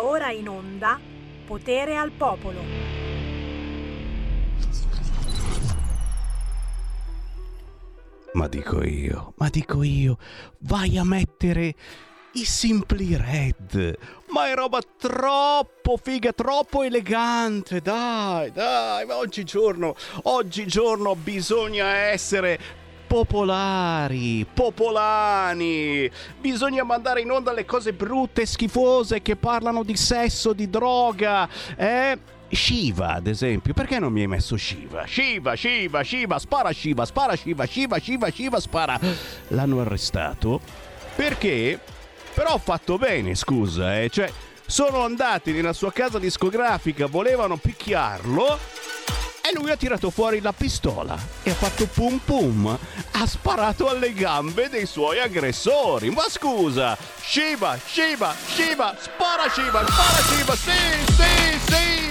Ora in onda Potere al Popolo. Ma dico io, ma dico io, vai a mettere i Simply Red. Ma è roba troppo figa, troppo elegante. Dai, dai, ma oggigiorno, oggigiorno bisogna essere popolari, popolani. Bisogna mandare in onda le cose brutte schifose che parlano di sesso, di droga, eh? Shiva, ad esempio, perché non mi hai messo Shiva? Shiva, Shiva, Shiva, spara Shiva, spara Shiva, Shiva, Shiva, Shiva, spara. L'hanno arrestato perché però ha fatto bene, scusa, eh, cioè sono andati nella sua casa discografica, volevano picchiarlo e lui ha tirato fuori la pistola e ha fatto pum pum. Ha sparato alle gambe dei suoi aggressori. Ma scusa, Shiva, Shiva, Shiva, spara Shiva, spara Shiva, sì, sì, sì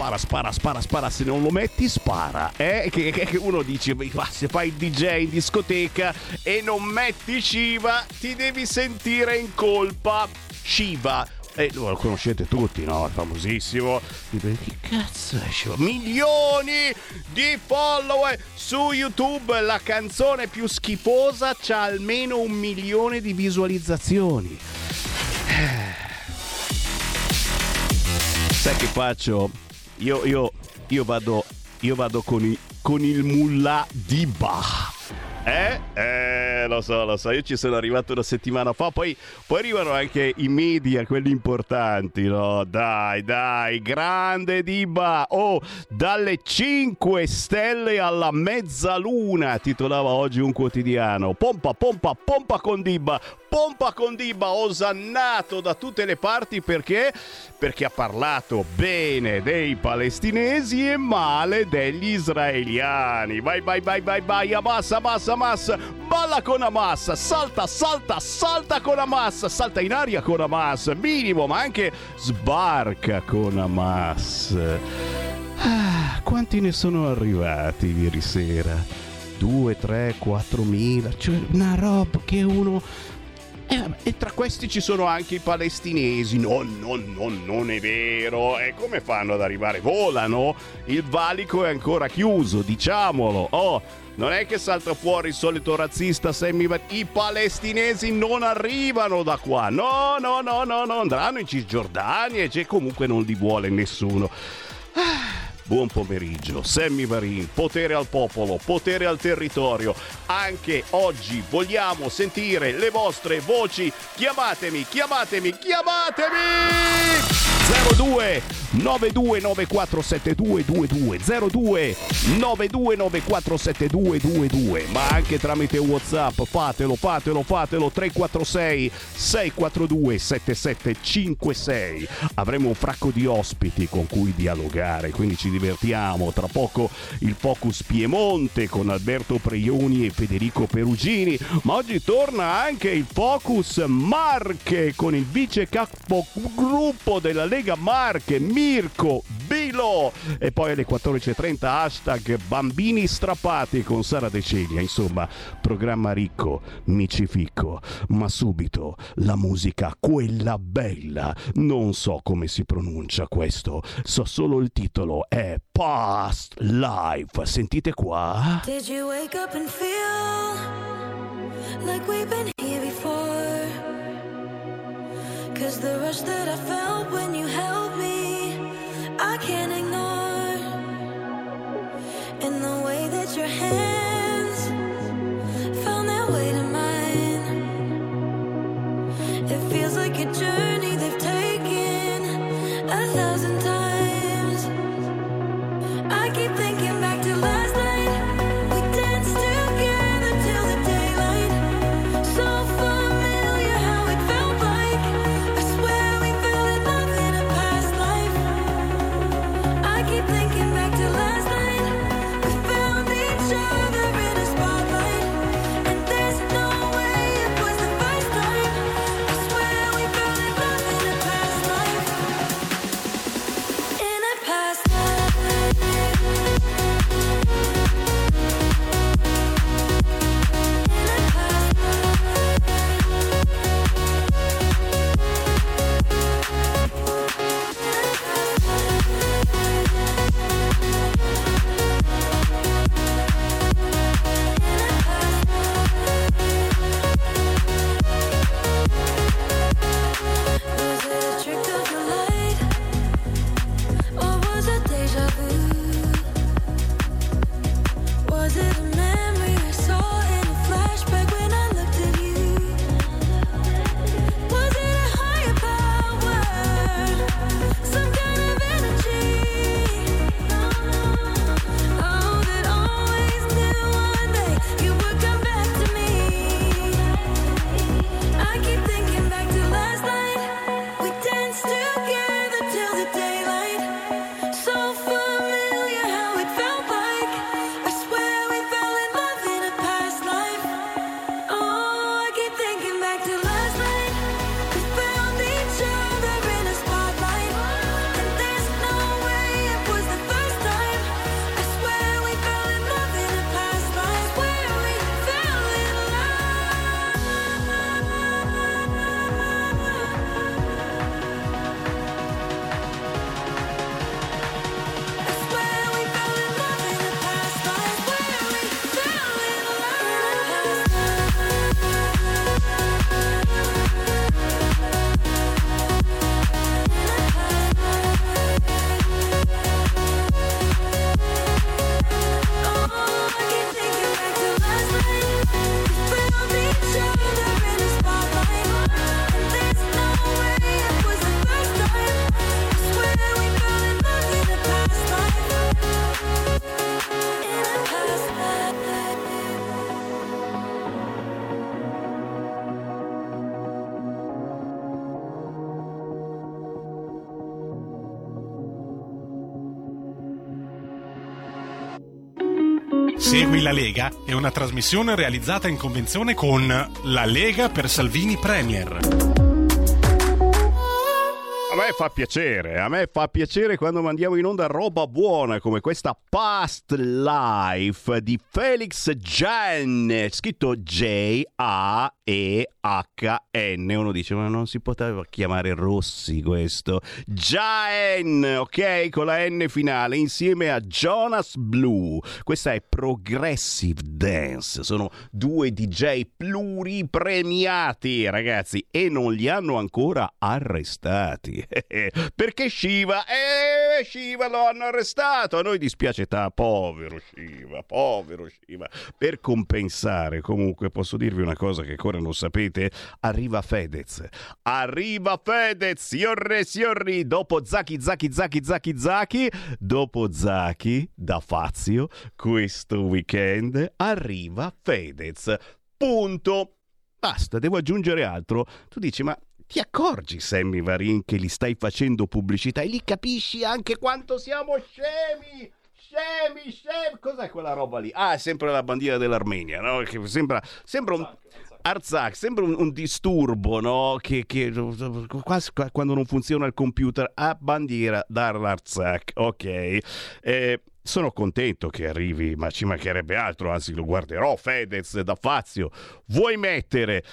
spara, spara, spara, spara, se non lo metti spara. Eh? Che, che uno dice, ma se fai il DJ in discoteca e non metti Shiva, ti devi sentire in colpa. Shiva eh, lo conoscete tutti, no? È famosissimo. Che cazzo Shiva? Milioni di follower su YouTube. La canzone più schifosa c'ha almeno un milione di visualizzazioni. Sai che faccio? Io, io, io vado, io vado con, i, con il mullah di Bach. Eh? Eh, lo so, lo so, io ci sono arrivato una settimana fa, poi, poi arrivano anche i media, quelli importanti, no? Dai, dai, grande Diba! Oh, dalle 5 stelle alla mezzaluna, titolava oggi un quotidiano. Pompa, pompa, pompa con Diba, pompa con Diba, osannato da tutte le parti perché? Perché ha parlato bene dei palestinesi e male degli israeliani. Vai, vai, vai, vai, vai, Hamas, Hamas, balla con Hamas, salta, salta, salta con Hamas, salta in aria con Hamas, minimo, ma anche sbarca con Hamas. Ah, quanti ne sono arrivati ieri sera? 2, 3, 4 mila, cioè una roba che uno eh, e tra questi ci sono anche i palestinesi. No, no, no, non è vero. E come fanno ad arrivare? Volano? Il valico è ancora chiuso, diciamolo. Oh, non è che salta fuori il solito razzista Sammy I palestinesi non arrivano da qua. No, no, no, no, no. Andranno in Cisgiordania e comunque non li vuole nessuno. Ah. Buon pomeriggio, Sammy Varin, potere al popolo, potere al territorio. Anche oggi vogliamo sentire le vostre voci. Chiamatemi, chiamatemi, chiamatemi! 02 92947222 02 92947222 ma anche tramite Whatsapp fatelo fatelo fatelo 346 642 7756 avremo un fracco di ospiti con cui dialogare quindi ci tra poco il Focus Piemonte con Alberto Preioni e Federico Perugini. Ma oggi torna anche il Focus Marche con il vice capo gruppo della Lega Marche Mirko Bilo. E poi alle 14.30 hashtag bambini strappati con Sara De Ceglia. Insomma programma ricco micifico ma subito la musica quella bella. Non so come si pronuncia questo so solo il titolo è Past Life. Sentite qua. Did you wake up and feel like we've been here before? Cause the rush that I felt when you held la Lega è una trasmissione realizzata in convenzione con La Lega per Salvini Premier. A me fa piacere, a me fa piacere quando mandiamo in onda roba buona come questa Past Life di Felix Jan, scritto J-A e-H-N. Uno dice, ma non si poteva chiamare Rossi questo. Jaen, ok? Con la N finale, insieme a Jonas Blue. Questa è Progressive Dance. Sono due DJ pluripremiati, ragazzi, e non li hanno ancora arrestati. Perché Shiva, eh, Shiva lo hanno arrestato. A noi dispiace, ta, povero Shiva, povero Shiva. Per compensare, comunque, posso dirvi una cosa che ancora non sapete, arriva Fedez. Arriva Fedez, signore signori, dopo Zaki, Zaki, Zaki, Zaki, Zaki, dopo Zaki da Fazio, questo weekend arriva Fedez. Punto. Basta, devo aggiungere altro. Tu dici, ma ti accorgi, Sammy Varin, che gli stai facendo pubblicità e lì capisci anche quanto siamo scemi? Scemi, scemi. Cos'è quella roba lì? Ah, è sempre la bandiera dell'Armenia, no? Che sembra, sembra un... Arzak, sembra un, un disturbo, no? Che, che quasi quando non funziona il computer, a bandiera dall'Arzak, ok. Eh, sono contento che arrivi, ma ci mancherebbe altro, anzi lo guarderò, Fedez da Fazio. Vuoi mettere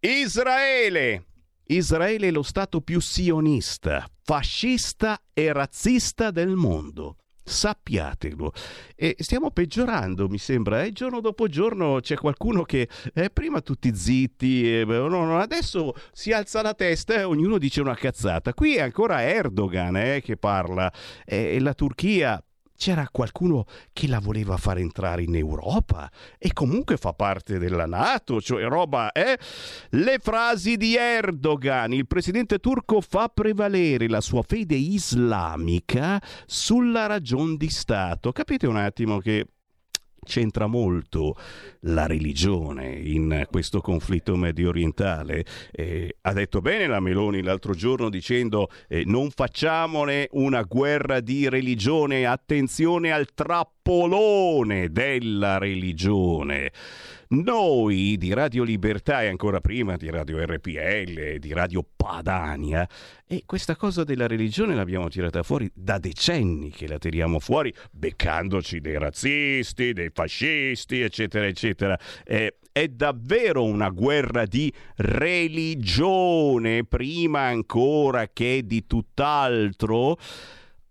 Israele? Israele è lo stato più sionista, fascista e razzista del mondo sappiatelo. E stiamo peggiorando, mi sembra. Eh? Giorno dopo giorno c'è qualcuno che eh, prima tutti zitti, eh, no, no, adesso si alza la testa e ognuno dice una cazzata. Qui è ancora Erdogan eh, che parla e la Turchia c'era qualcuno che la voleva far entrare in Europa e comunque fa parte della Nato, cioè roba, eh? Le frasi di Erdogan, il presidente turco fa prevalere la sua fede islamica sulla ragion di Stato. Capite un attimo che c'entra molto la religione in questo conflitto medio orientale. Eh, ha detto bene la Meloni l'altro giorno dicendo eh, non facciamone una guerra di religione, attenzione al trappolone della religione. Noi di Radio Libertà e ancora prima di Radio RPL, di Radio Padania, e questa cosa della religione l'abbiamo tirata fuori da decenni che la tiriamo fuori, beccandoci dei razzisti, dei fascisti, eccetera, eccetera. Eh, è davvero una guerra di religione, prima ancora che di tutt'altro.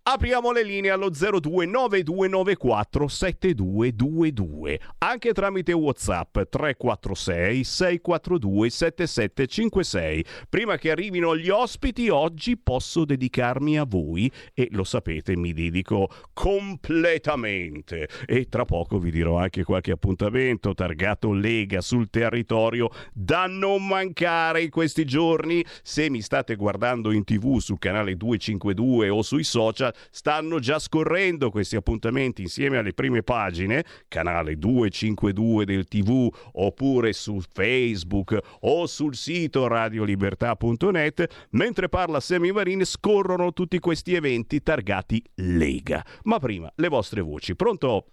Apriamo le linee allo 029294 7222, anche tramite WhatsApp 346 642 7756. Prima che arrivino gli ospiti, oggi posso dedicarmi a voi e lo sapete, mi dedico completamente. E tra poco vi dirò anche qualche appuntamento targato Lega sul territorio da non mancare in questi giorni. Se mi state guardando in tv sul canale 252 o sui social, stanno già scorrendo questi appuntamenti insieme alle prime pagine, canale 252 del TV oppure su Facebook o sul sito radiolibertà.net, mentre parla Semi Marin scorrono tutti questi eventi targati Lega. Ma prima le vostre voci. Pronto?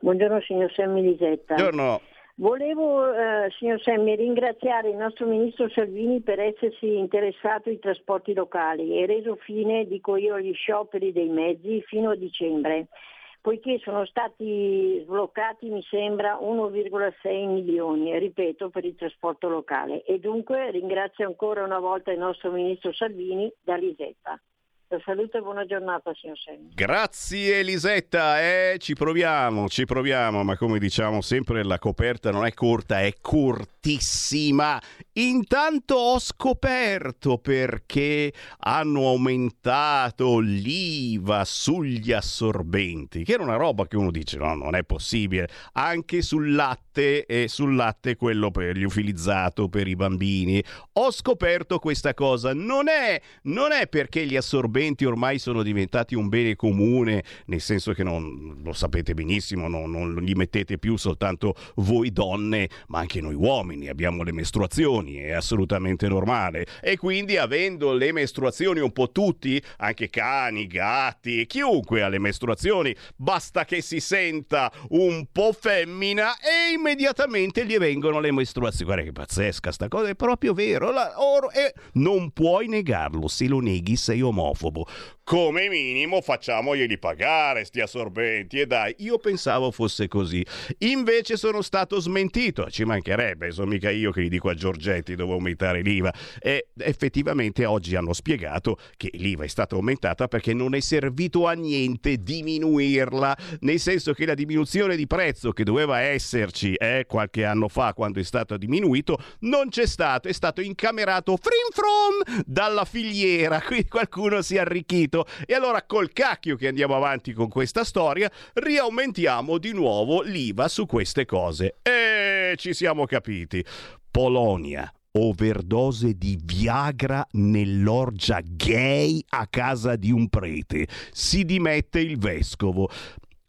Buongiorno signor Semmi Lisetta. Buongiorno. Volevo, eh, signor Semmi, ringraziare il nostro Ministro Salvini per essersi interessato ai trasporti locali e reso fine, dico io, agli scioperi dei mezzi fino a dicembre, poiché sono stati sbloccati, mi sembra, 1,6 milioni, ripeto, per il trasporto locale. E dunque ringrazio ancora una volta il nostro Ministro Salvini da Lisetta. Saluto e buona giornata, signor Semmi. Grazie Elisetta, eh, ci proviamo, ci proviamo, ma come diciamo sempre la coperta non è corta, è cortissima. Intanto ho scoperto perché hanno aumentato l'IVA sugli assorbenti, che era una roba che uno dice no, non è possibile, anche sul latte e sul latte quello per liofilizzato per i bambini. Ho scoperto questa cosa, non è, non è perché gli assorbenti ormai sono diventati un bene comune, nel senso che non lo sapete benissimo, non, non li mettete più soltanto voi donne, ma anche noi uomini, abbiamo le mestruazioni umani, è assolutamente normale. E quindi avendo le mestruazioni un po' tutti, anche cani, gatti, chiunque ha le mestruazioni, basta che si senta un po' femmina e immediatamente gli vengono le mestruazioni. Guarda che pazzesca sta cosa, è proprio vero. La, or, e non puoi negarlo, se lo neghi sei omofobo. Come minimo facciamoglieli pagare sti assorbenti e dai, io pensavo fosse così. Invece sono stato smentito, ci mancherebbe, sono mica io che gli dico a Giorgetti dove aumentare l'IVA. E effettivamente oggi hanno spiegato che l'IVA è stata aumentata perché non è servito a niente diminuirla, nel senso che la diminuzione di prezzo che doveva esserci eh, qualche anno fa quando è stato diminuito non c'è stato, è stato incamerato frim from dalla filiera, quindi qualcuno si è arricchito e allora col cacchio che andiamo avanti con questa storia, riaumentiamo di nuovo l'IVA su queste cose. E ci siamo capiti. Polonia, overdose di Viagra nell'orgia gay a casa di un prete. Si dimette il vescovo.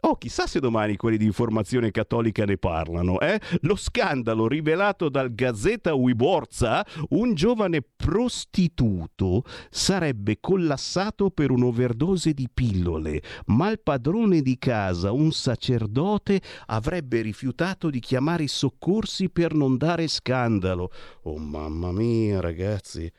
Oh, chissà se domani quelli di informazione cattolica ne parlano, eh? Lo scandalo rivelato dal Gazzetta Wiborza, un giovane prostituto sarebbe collassato per un'overdose di pillole, ma il padrone di casa, un sacerdote, avrebbe rifiutato di chiamare i soccorsi per non dare scandalo. Oh mamma mia, ragazzi.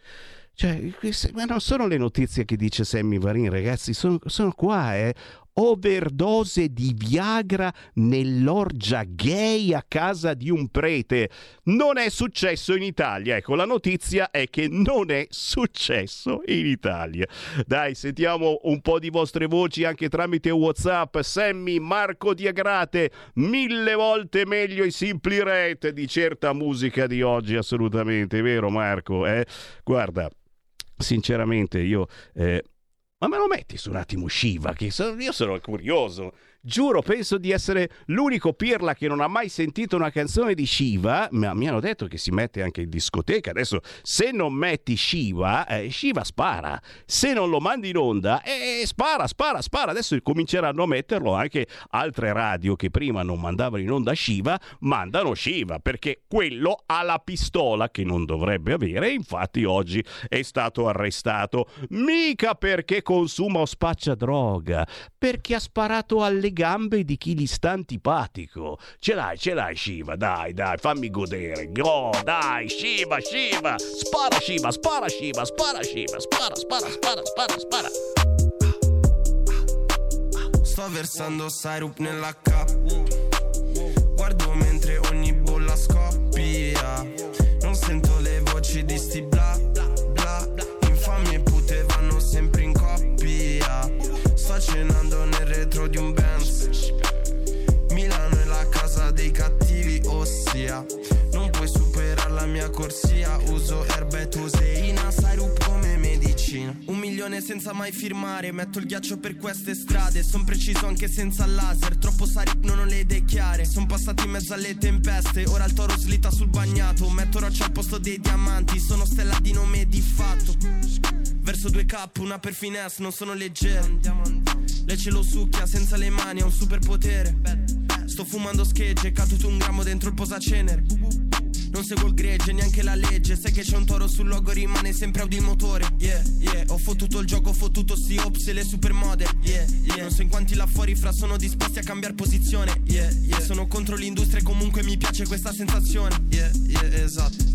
Cioè, queste, ma non sono le notizie che dice Sammy Varin, ragazzi, sono, sono qua, eh overdose di Viagra nell'orgia gay a casa di un prete. Non è successo in Italia. Ecco, la notizia è che non è successo in Italia. Dai, sentiamo un po' di vostre voci anche tramite WhatsApp. Sammy, Marco Diagrate, mille volte meglio i Simply Rate di certa musica di oggi, assolutamente, vero Marco? Eh? Guarda, sinceramente io eh, ma me lo metti su un attimo Shiva, che so, io sono curioso. Giuro, penso di essere l'unico pirla che non ha mai sentito una canzone di Shiva, ma mi hanno detto che si mette anche in discoteca. Adesso, se non metti Shiva, eh, Shiva spara. Se non lo mandi in onda, eh, spara, spara, spara. Adesso cominceranno a metterlo anche altre radio che prima non mandavano in onda Shiva, mandano Shiva, perché quello ha la pistola che non dovrebbe avere. Infatti oggi è stato arrestato. Mica perché consuma o spaccia droga, perché ha sparato alle gambe di chi gli sta antipatico. Ce l'hai, ce l'hai Shiva, dai, dai, fammi godere. Oh, dai, Shiva, Shiva. Spara Shiva, spara Shiva, spara Shiva, spara, spara, spara, spara, spara. Sto versando syrup nella cup. Milione senza mai firmare. Metto il ghiaccio per queste strade. Son preciso anche senza laser. Troppo syrup non ho le idee chiare. Son passati in mezzo alle tempeste. Ora il toro slitta sul bagnato. Metto roccia al posto dei diamanti. Sono stella di nome di fatto. Verso due K, una per finesse, non sono leggero. Lei ce lo succhia senza le mani, ha un superpotere. Sto fumando schegge, caduto un grammo dentro il posacenere. Non seguo il gregge, neanche la legge. Sai che c'è un toro sul logo, rimane sempre Audi il motore. Yeah, yeah. Ho fottuto il gioco, ho fottuto sti ops e le supermodel. Yeah, yeah. Non so in quanti là fuori fra sono disposti a cambiare posizione. Yeah, yeah. Sono contro l'industria e comunque mi piace questa sensazione. Yeah, yeah, esatto.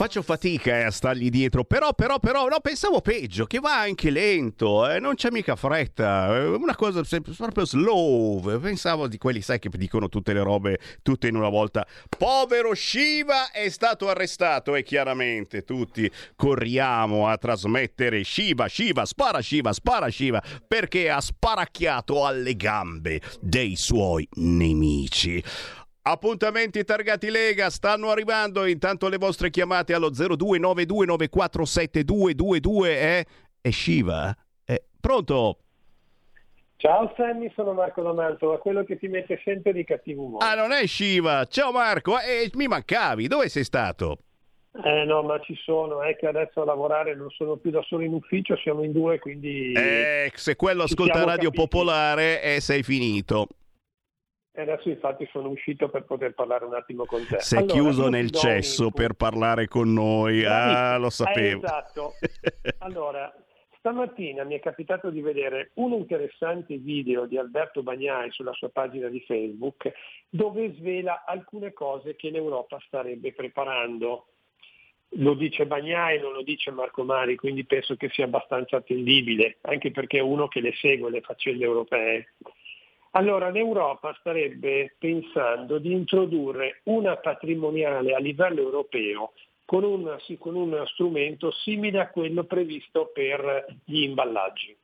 Faccio fatica eh, a stargli dietro, però, però, però, no, pensavo peggio, che va anche lento, eh, non c'è mica fretta, eh, una cosa proprio slow, pensavo di quelli, sai, che dicono tutte le robe, tutte in una volta. Povero Shiva è stato arrestato e chiaramente tutti corriamo a trasmettere Shiva, Shiva, spara Shiva, spara Shiva, perché ha sparacchiato alle gambe dei suoi nemici. Appuntamenti targati Lega stanno arrivando, intanto le vostre chiamate allo 0292947222 eh? è Shiva. Eh, pronto? Ciao Sammy, sono Marco Domanto, quello che ti mette sempre di cattivo umore. Ah, non è Shiva. Ciao Marco, eh, mi mancavi. Dove sei stato? Eh no, ma ci sono, è che adesso a lavorare non sono più da solo in ufficio, siamo in due, quindi... Eh, se quello ascolta Radio capiti. Popolare eh, sei finito. E adesso infatti sono uscito per poter parlare un attimo con te. Si è Allora, chiuso nel cesso input. per parlare con noi. Ah, lo sapevo. Eh, esatto. Allora, stamattina mi è capitato di vedere un interessante video di Alberto Bagnai sulla sua pagina di Facebook dove svela alcune cose che l'Europa starebbe preparando. Lo dice Bagnai, non lo dice Marco Mari, quindi penso che sia abbastanza attendibile, anche perché è uno che le segue le faccende europee. Allora, l'Europa starebbe pensando di introdurre una patrimoniale a livello europeo con un, con un strumento simile a quello previsto per gli imballaggi.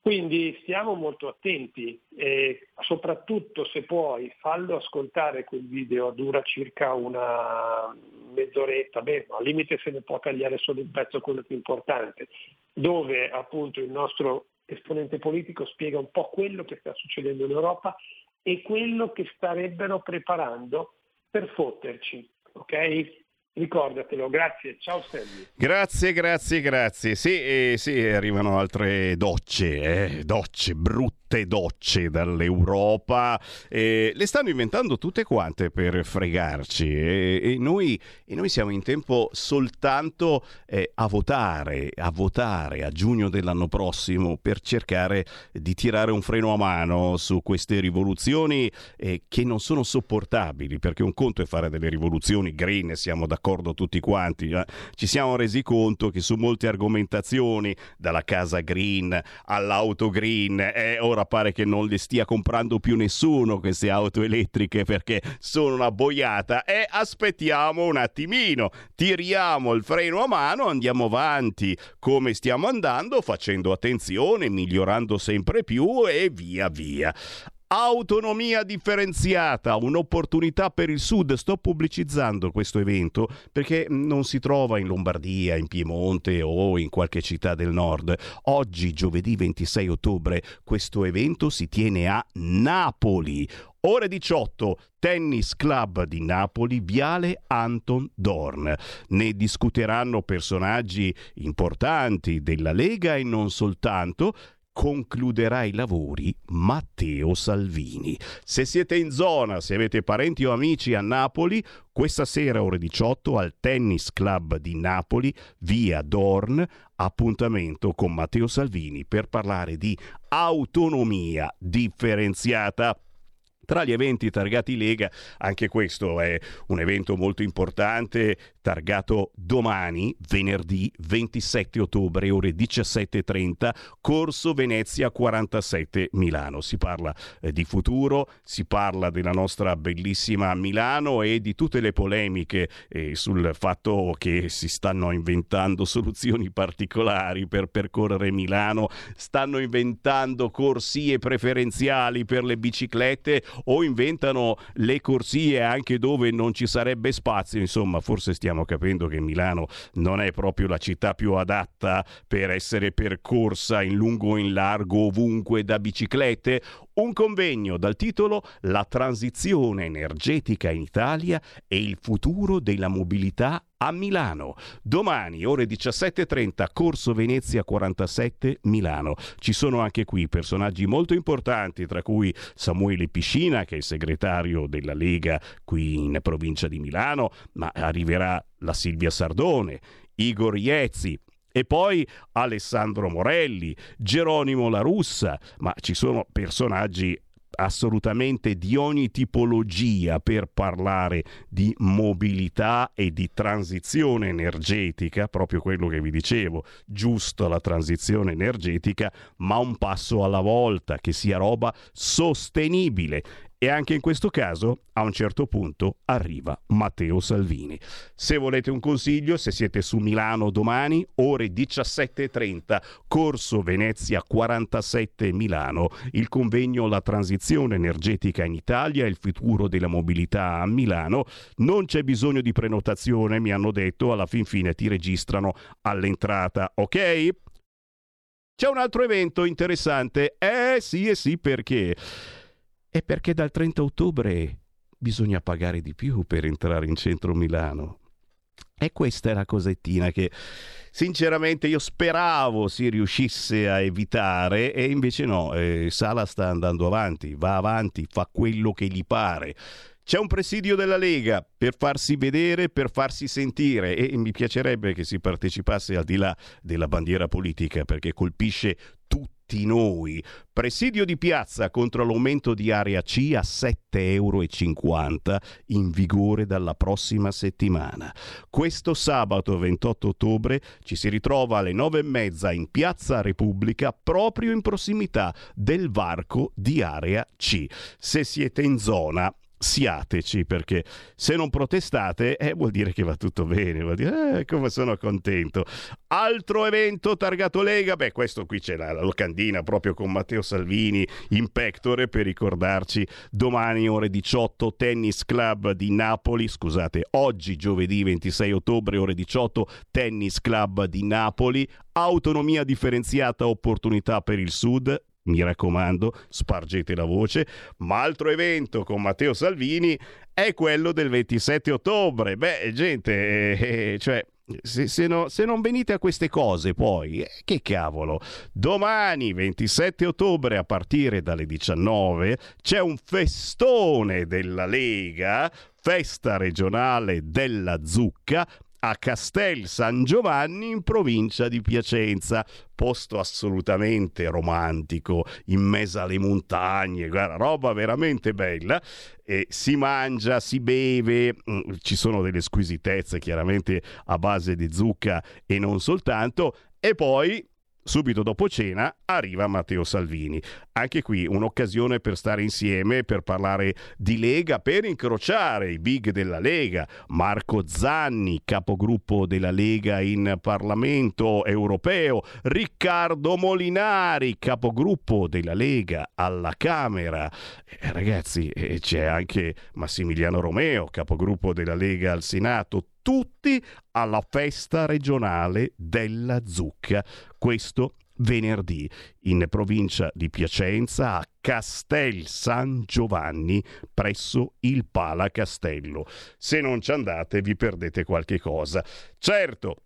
Quindi stiamo molto attenti e soprattutto se puoi fallo ascoltare quel video, dura circa una mezz'oretta, beh, al limite se ne può tagliare solo un pezzo quello più importante, dove appunto il nostro esponente politico spiega un po' quello che sta succedendo in Europa e quello che starebbero preparando per fotterci. Ok? Ricordatelo, grazie, ciao Sammy. Grazie, grazie, grazie. Sì, eh, sì, arrivano altre docce, eh, docce, brutte docce dall'Europa. Eh, le stanno inventando tutte quante per fregarci eh, e, noi, e noi siamo in tempo soltanto eh, a votare, a votare a giugno dell'anno prossimo per cercare di tirare un freno a mano su queste rivoluzioni eh, che non sono sopportabili, perché un conto è fare delle rivoluzioni green, siamo d'accordo tutti quanti, eh. ci siamo resi conto che su molte argomentazioni, dalla casa green all'auto green, eh, ora pare che non le stia comprando più nessuno queste auto elettriche perché sono una boiata e aspettiamo un attimino, tiriamo il freno a mano, andiamo avanti come stiamo andando, facendo attenzione, migliorando sempre più e via via. Autonomia differenziata, un'opportunità per il Sud. Sto pubblicizzando questo evento perché non si trova in Lombardia, in Piemonte o in qualche città del nord. Oggi, giovedì 26 ottobre, questo evento si tiene a Napoli. Ore 18, Tennis Club di Napoli, Viale Anton Dorn. Ne discuteranno personaggi importanti della Lega e non soltanto concluderà i lavori Matteo Salvini. Se siete in zona, se avete parenti o amici a Napoli, questa sera ore 18 al Tennis Club di Napoli, via Dorn, appuntamento con Matteo Salvini per parlare di autonomia differenziata. Tra gli eventi targati Lega, anche questo è un evento molto importante, targato domani, venerdì 27 ottobre, ore 17.30, Corso Venezia 47 Milano. Si parla eh, di futuro, si parla della nostra bellissima Milano e di tutte le polemiche eh, sul fatto che si stanno inventando soluzioni particolari per percorrere Milano, stanno inventando corsie preferenziali per le biciclette o inventano le corsie anche dove non ci sarebbe spazio. Insomma, forse stiamo capendo che Milano non è proprio la città più adatta per essere percorsa in lungo e in largo ovunque da biciclette. Un convegno dal titolo La transizione energetica in Italia e il futuro della mobilità a Milano. Domani, ore 17.30, Corso Venezia 47 Milano. Ci sono anche qui personaggi molto importanti, tra cui Samuele Piscina, che è il segretario della Lega qui in provincia di Milano, ma arriverà la Silvia Sardone, Igor Iezzi, e poi Alessandro Morelli, Geronimo La Russa, ma ci sono personaggi assolutamente di ogni tipologia per parlare di mobilità e di transizione energetica, proprio quello che vi dicevo, giusto la transizione energetica, ma un passo alla volta, che sia roba sostenibile. E anche in questo caso, a un certo punto, arriva Matteo Salvini. Se volete un consiglio, se siete su Milano domani, ore 17.30, Corso Venezia 47 Milano, il convegno La transizione energetica in Italia il futuro della mobilità a Milano. Non c'è bisogno di prenotazione, mi hanno detto, alla fin fine ti registrano all'entrata, ok? C'è un altro evento interessante. Eh sì e sì perché? È perché dal 30 ottobre bisogna pagare di più per entrare in centro Milano. E questa è la cosettina che sinceramente io speravo si riuscisse a evitare e invece no, eh, Sala sta andando avanti, va avanti, fa quello che gli pare. C'è un presidio della Lega per farsi vedere, per farsi sentire e mi piacerebbe che si partecipasse al di là della bandiera politica perché colpisce tutti noi. Presidio di piazza contro l'aumento di area C a 7,50 euro in vigore dalla prossima settimana. Questo sabato 28 ottobre ci si ritrova alle 9 e mezza in Piazza Repubblica proprio in prossimità del varco di area C. Se siete in zona siateci perché se non protestate eh, vuol dire che va tutto bene, vuol dire eh, come sono contento. Altro evento targato Lega, beh questo qui c'è la, la locandina proprio con Matteo Salvini in pectore per ricordarci domani ore 18 Tennis Club di Napoli, scusate oggi giovedì 26 ottobre ore 18 Tennis Club di Napoli, autonomia differenziata opportunità per il Sud, mi raccomando, spargete la voce. Ma altro evento con Matteo Salvini è quello del 27 ottobre. Beh, gente, eh, eh, cioè. Se, se, no, se, non venite a queste cose poi, eh, che cavolo, domani 27 ottobre a partire dalle 19 c'è un festone della Lega, festa regionale della zucca, a Castel San Giovanni in provincia di Piacenza, posto assolutamente romantico, in mezzo alle montagne, guarda, roba veramente bella. E si mangia, si beve, mm, ci sono delle squisitezze chiaramente a base di zucca e non soltanto, e poi Subito dopo cena arriva Matteo Salvini. Anche qui un'occasione per stare insieme, per parlare di Lega, per incrociare i big della Lega. Marco Zanni, capogruppo della Lega in Parlamento europeo. Riccardo Molinari, capogruppo della Lega alla Camera. Eh, ragazzi, eh, c'è anche Massimiliano Romeo, capogruppo della Lega al Senato tutti alla festa regionale della zucca. Questo venerdì in provincia di Piacenza a Castel San Giovanni presso il Pala Castello. Se non ci andate vi perdete qualche cosa. Certo,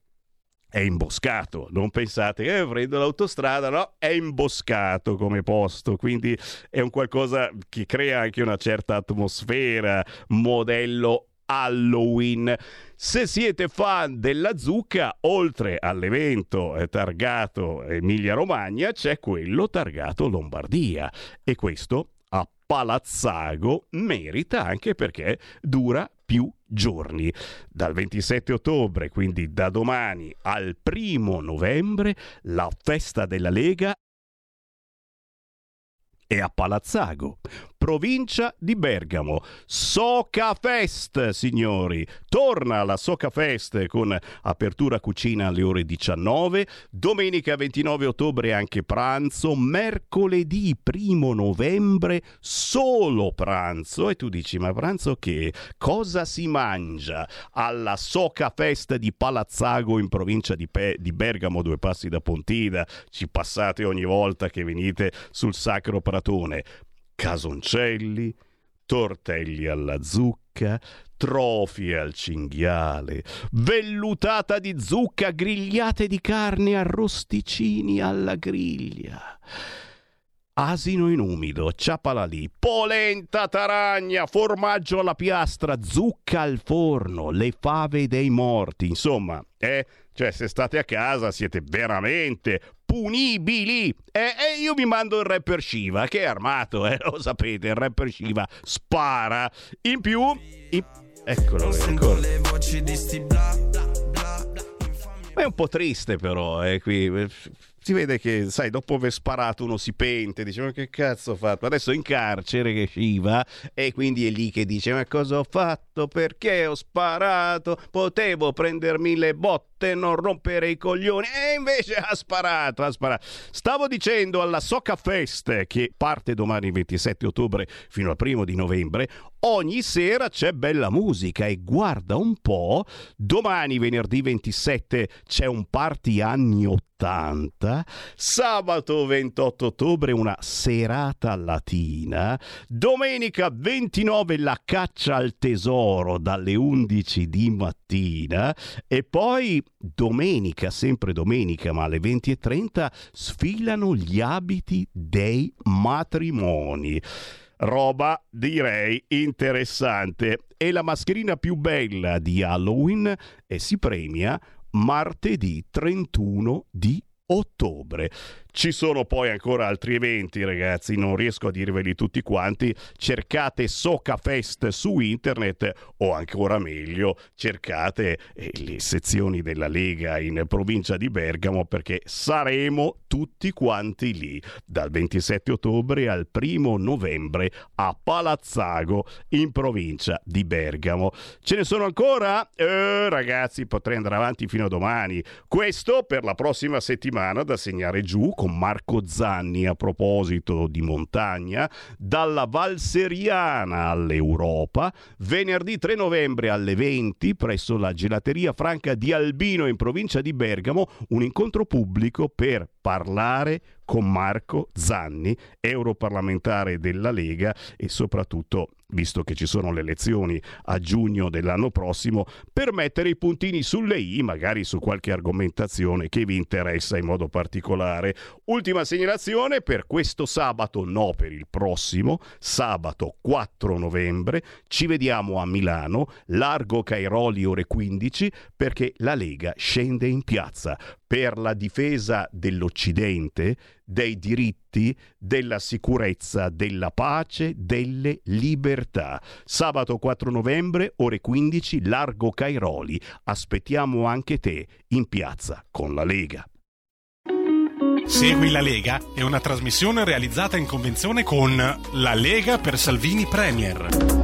è imboscato, non pensate, eh, prendo l'autostrada, no, è imboscato come posto, quindi è un qualcosa che crea anche una certa atmosfera, modello Halloween. Se siete fan della zucca, oltre all'evento targato Emilia Romagna, c'è quello targato Lombardia e questo a Palazzago merita anche perché dura più giorni. Dal 27 ottobre, quindi da domani al primo novembre, la festa della Lega è a Palazzago provincia di Bergamo. Soca Fest, signori. Torna la Soca Fest con apertura cucina alle ore 19, domenica 29 ottobre anche pranzo, mercoledì 1 novembre solo pranzo e tu dici ma pranzo che? Cosa si mangia alla Soca Fest di Palazzago in provincia di, Pe- di Bergamo, due passi da Pontida? Ci passate ogni volta che venite sul Sacro Pratone casoncelli, tortelli alla zucca, trofie al cinghiale, vellutata di zucca, grigliate di carne, arrosticini alla griglia. Asino in umido, ciapala lì, polenta taragna, formaggio alla piastra, zucca al forno, le fave dei morti, insomma, eh? Cioè, se state a casa siete veramente punibili. E, e, io vi mando il rapper Shiva, che è armato, eh, lo sapete, il rapper Shiva spara. In più... In... Eccolo, eccolo. Ma è un po' triste però, eh, qui si vede che, sai, dopo aver sparato uno si pente, dice ma che cazzo ho fatto? Adesso è in carcere che sciva e quindi è lì che dice ma cosa ho fatto? Perché ho sparato? Potevo prendermi le botte e non rompere i coglioni e invece ha sparato, ha sparato. Stavo dicendo alla Soca Fest che parte domani 27 ottobre fino al primo di novembre, ogni sera c'è bella musica e guarda un po', domani venerdì 27 c'è un party anni 80, sabato 28 ottobre una serata latina, domenica 29 la caccia al tesoro dalle 11 di mattina e poi domenica, sempre domenica ma alle 20.30 sfilano gli abiti dei matrimoni roba direi interessante. E la mascherina più bella di Halloween e si premia martedì 31 di ottobre. Ci sono poi ancora altri eventi, ragazzi, non riesco a dirveli tutti quanti. Cercate Soca Fest su internet o ancora meglio, cercate eh, le sezioni della Lega in provincia di Bergamo perché saremo tutti quanti lì dal 27 ottobre al 1 novembre a Palazzago in provincia di Bergamo. Ce ne sono ancora? Eh, ragazzi, potrei andare avanti fino a domani. Questo per la prossima settimana da segnare giù con Marco Zanni a proposito di montagna, dalla Valseriana all'Europa, venerdì 3 novembre alle 20 presso la gelateria franca di Albino in provincia di Bergamo, un incontro pubblico per parlare con Marco Zanni, europarlamentare della Lega e soprattutto visto che ci sono le elezioni a giugno dell'anno prossimo, per mettere i puntini sulle i, magari su qualche argomentazione che vi interessa in modo particolare. Ultima segnalazione per questo sabato, no per il prossimo, sabato 4 novembre, ci vediamo a Milano, largo Cairoli ore 15, perché la Lega scende in piazza per la difesa dell'Occidente, dei diritti, della sicurezza, della pace, delle libertà. Sabato 4 novembre, ore 15, Largo Cairoli. Aspettiamo anche te in piazza con la Lega. Segui la Lega è una trasmissione realizzata in convenzione con La Lega per Salvini Premier.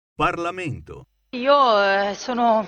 Parlamento. Io eh, sono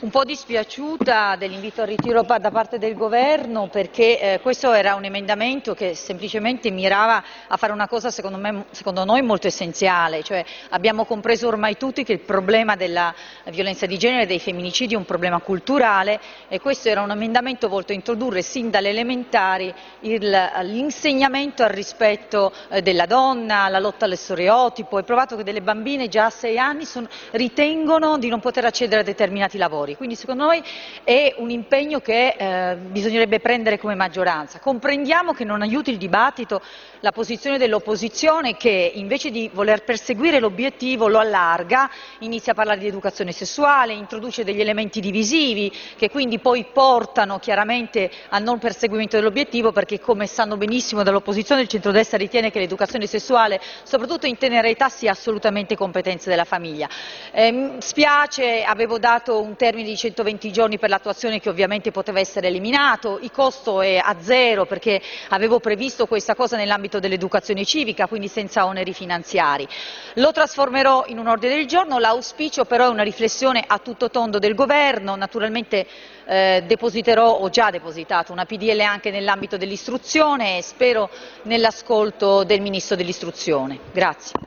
un po' dispiaciuta dell'invito al ritiro da parte del governo perché eh, questo era un emendamento che semplicemente mirava a fare una cosa secondo, me, secondo noi molto essenziale, cioè abbiamo compreso ormai tutti che il problema della violenza di genere e dei femminicidi è un problema culturale e questo era un emendamento volto a introdurre sin dalle elementari l'insegnamento al rispetto eh, della donna, alla lotta allo stereotipo. È provato che delle bambine già a sei anni son, ritengono di non poter accedere a determinati lavori lavori. Quindi secondo noi è un impegno che eh, bisognerebbe prendere come maggioranza. Comprendiamo che non aiuti il dibattito la posizione dell'opposizione che invece di voler perseguire l'obiettivo lo allarga, inizia a parlare di educazione sessuale, introduce degli elementi divisivi che quindi poi portano chiaramente al non perseguimento dell'obiettivo perché come sanno benissimo dall'opposizione il centrodestra ritiene che l'educazione sessuale soprattutto in tenera età sia assolutamente competenza della famiglia. Eh, spiace, avevo dato un termine termine di 120 giorni per l'attuazione che ovviamente poteva essere eliminato, il costo è a zero perché avevo previsto questa cosa nell'ambito dell'educazione civica, quindi senza oneri finanziari. Lo trasformerò in un ordine del giorno, l'auspicio però è una riflessione a tutto tondo del governo, naturalmente eh, depositerò, ho già depositato una PDL anche nell'ambito dell'istruzione e spero nell'ascolto del Ministro dell'istruzione. Grazie.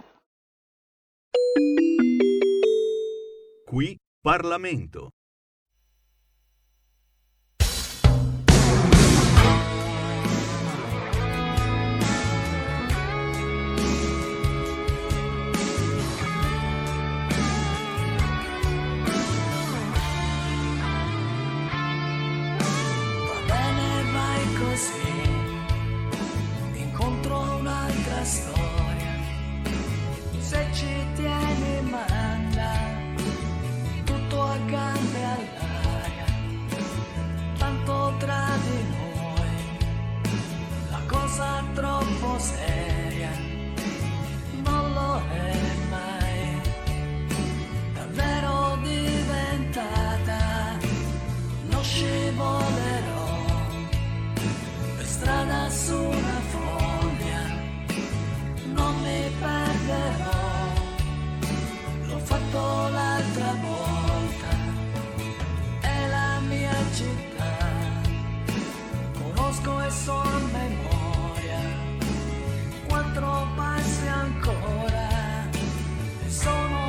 Qui Parlamento. cosa troppo seria, non lo è mai, davvero diventata, lo scivolerò per strada su una foglia, non mi perderò, l'ho fatto l'altra volta, è la mia città, conosco e so a memoria quattro passi ancora. Sono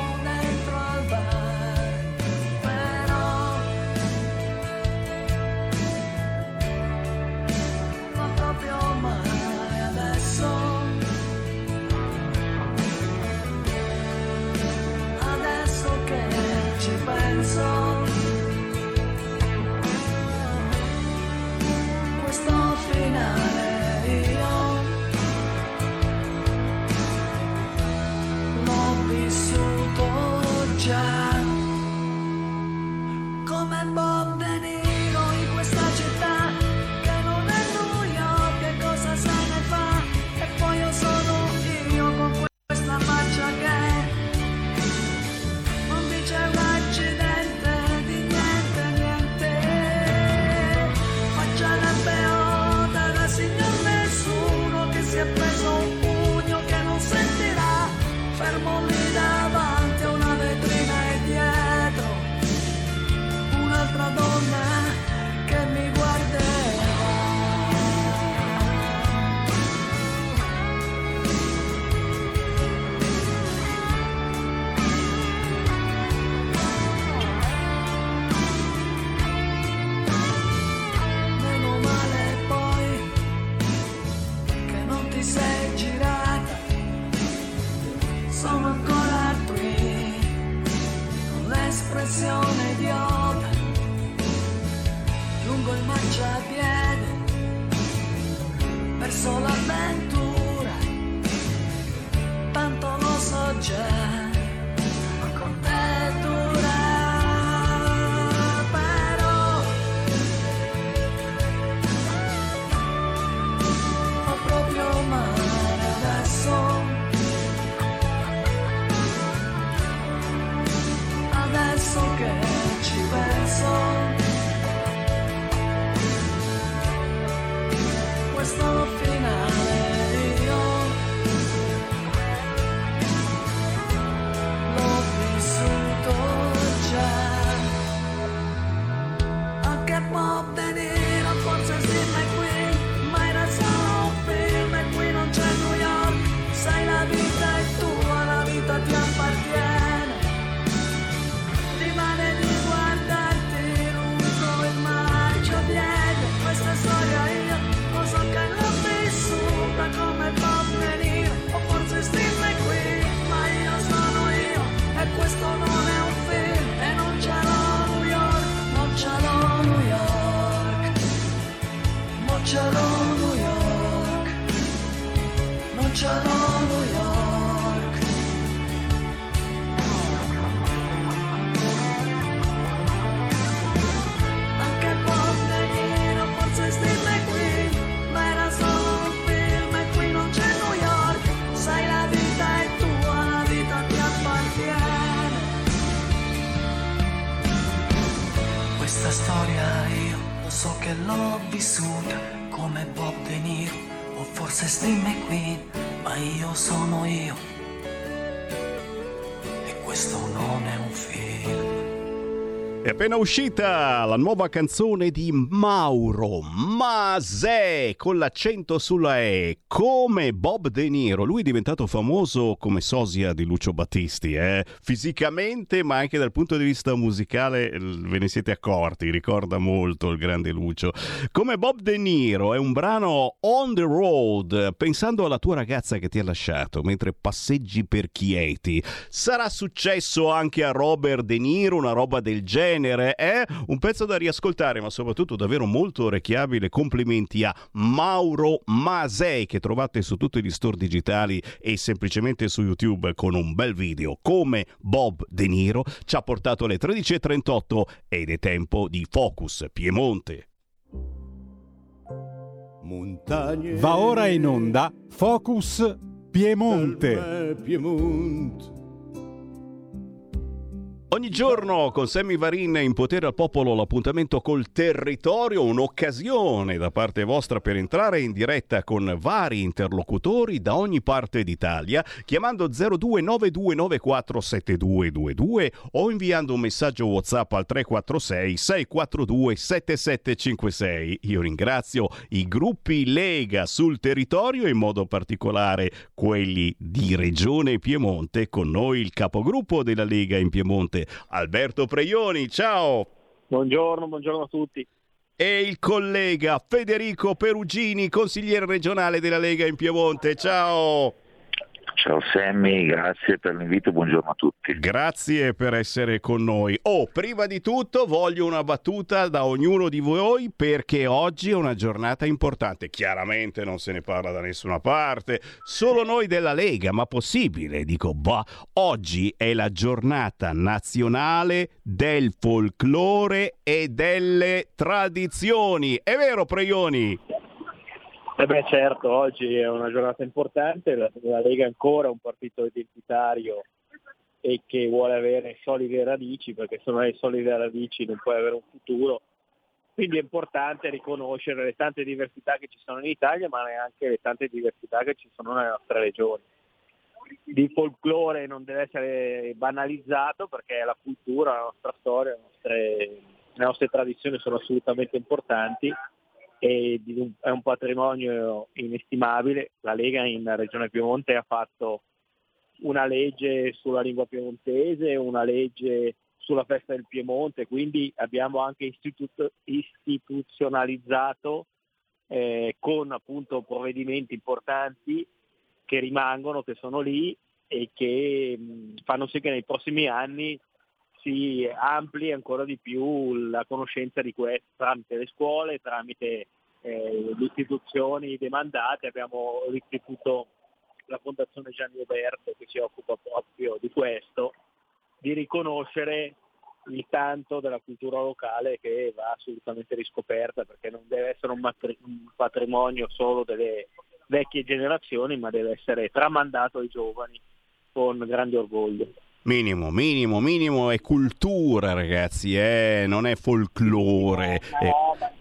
appena uscita la nuova canzone di Mauro Masè con l'accento sulla E, come Bob De Niro. Lui è diventato famoso come sosia di Lucio Battisti, eh? fisicamente ma anche dal punto di vista musicale eh, ve ne siete accorti, ricorda molto il grande Lucio. Come Bob De Niro è un brano on the road, pensando alla tua ragazza che ti ha lasciato mentre passeggi per Chieti. Sarà successo anche a Robert De Niro una roba del genere? È un pezzo da riascoltare, ma soprattutto davvero molto orecchiabile. Complimenti a Mauro Masei che trovate su tutti gli store digitali e semplicemente su YouTube con un bel video. Come Bob De Niro ci ha portato alle 13.38 ed è tempo di Focus Piemonte. Montagne. Va ora in onda Focus Piemonte. Piemonte. Ogni giorno con Sammy Varin in potere al popolo l'appuntamento col territorio, un'occasione da parte vostra per entrare in diretta con vari interlocutori da ogni parte d'Italia chiamando 0292947222 o inviando un messaggio WhatsApp al 346 642 7756. Io ringrazio i gruppi Lega sul territorio, in modo particolare quelli di Regione Piemonte, con noi il capogruppo della Lega in Piemonte Alberto Preioni, ciao! Buongiorno, buongiorno a tutti. E il collega Federico Perugini, consigliere regionale della Lega in Piemonte, ciao! Ciao Sammy, grazie per l'invito, buongiorno a tutti. Grazie per essere con noi. Oh, prima di tutto voglio una battuta da ognuno di voi perché oggi è una giornata importante. Chiaramente non se ne parla da nessuna parte, solo noi della Lega, ma possibile, dico, bah, oggi è la giornata nazionale del folklore e delle tradizioni. È vero, Preioni? Eh beh certo, oggi è una giornata importante, la, la Lega è ancora un partito identitario e che vuole avere solide radici, perché se non hai solide radici non puoi avere un futuro. Quindi è importante riconoscere le tante diversità che ci sono in Italia, ma anche le tante diversità che ci sono nelle nostre regioni. Il folklore non deve essere banalizzato perché la cultura, la nostra storia, le nostre, le nostre tradizioni sono assolutamente importanti di è un patrimonio inestimabile. La Lega in Regione Piemonte ha fatto una legge sulla lingua piemontese, una legge sulla festa del Piemonte, quindi abbiamo anche istituto- istituzionalizzato eh, con appunto provvedimenti importanti che rimangono, che sono lì e che mh, fanno sì che nei prossimi anni si ampli ancora di più la conoscenza di questo tramite le scuole, tramite eh, le istituzioni demandate. Abbiamo istituito la Fondazione Gianni Roberto che si occupa proprio di questo, di riconoscere il tanto della cultura locale che va assolutamente riscoperta perché non deve essere un, matri- un patrimonio solo delle vecchie generazioni ma deve essere tramandato ai giovani con grande orgoglio. Minimo, minimo, minimo è cultura, ragazzi, eh? non è folklore. Eh,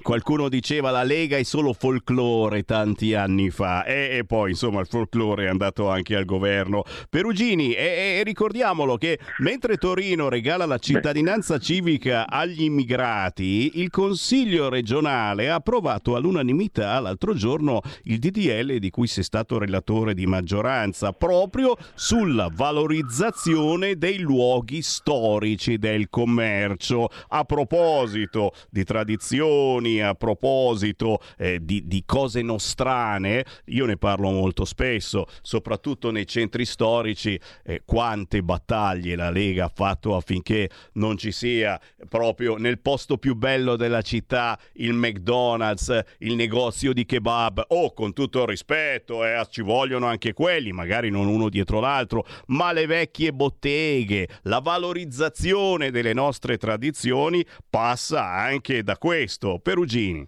qualcuno diceva la Lega è solo folklore tanti anni fa e, e poi insomma il folklore è andato anche al governo. Perugini, e, e ricordiamolo che mentre Torino regala la cittadinanza civica agli immigrati, il Consiglio regionale ha approvato all'unanimità l'altro giorno il DDL di cui sei stato relatore di maggioranza, proprio sulla valorizzazione dei luoghi storici del commercio. A proposito di tradizioni, a proposito eh, di, di cose nostrane, io ne parlo molto spesso, soprattutto nei centri storici, eh, quante battaglie la Lega ha fatto affinché non ci sia proprio nel posto più bello della città il McDonald's, il negozio di kebab. Oh, con tutto il rispetto, eh, ci vogliono anche quelli, magari non uno dietro l'altro, ma le vecchie botteghe botteghe, la valorizzazione delle nostre tradizioni passa anche da questo. Perugini.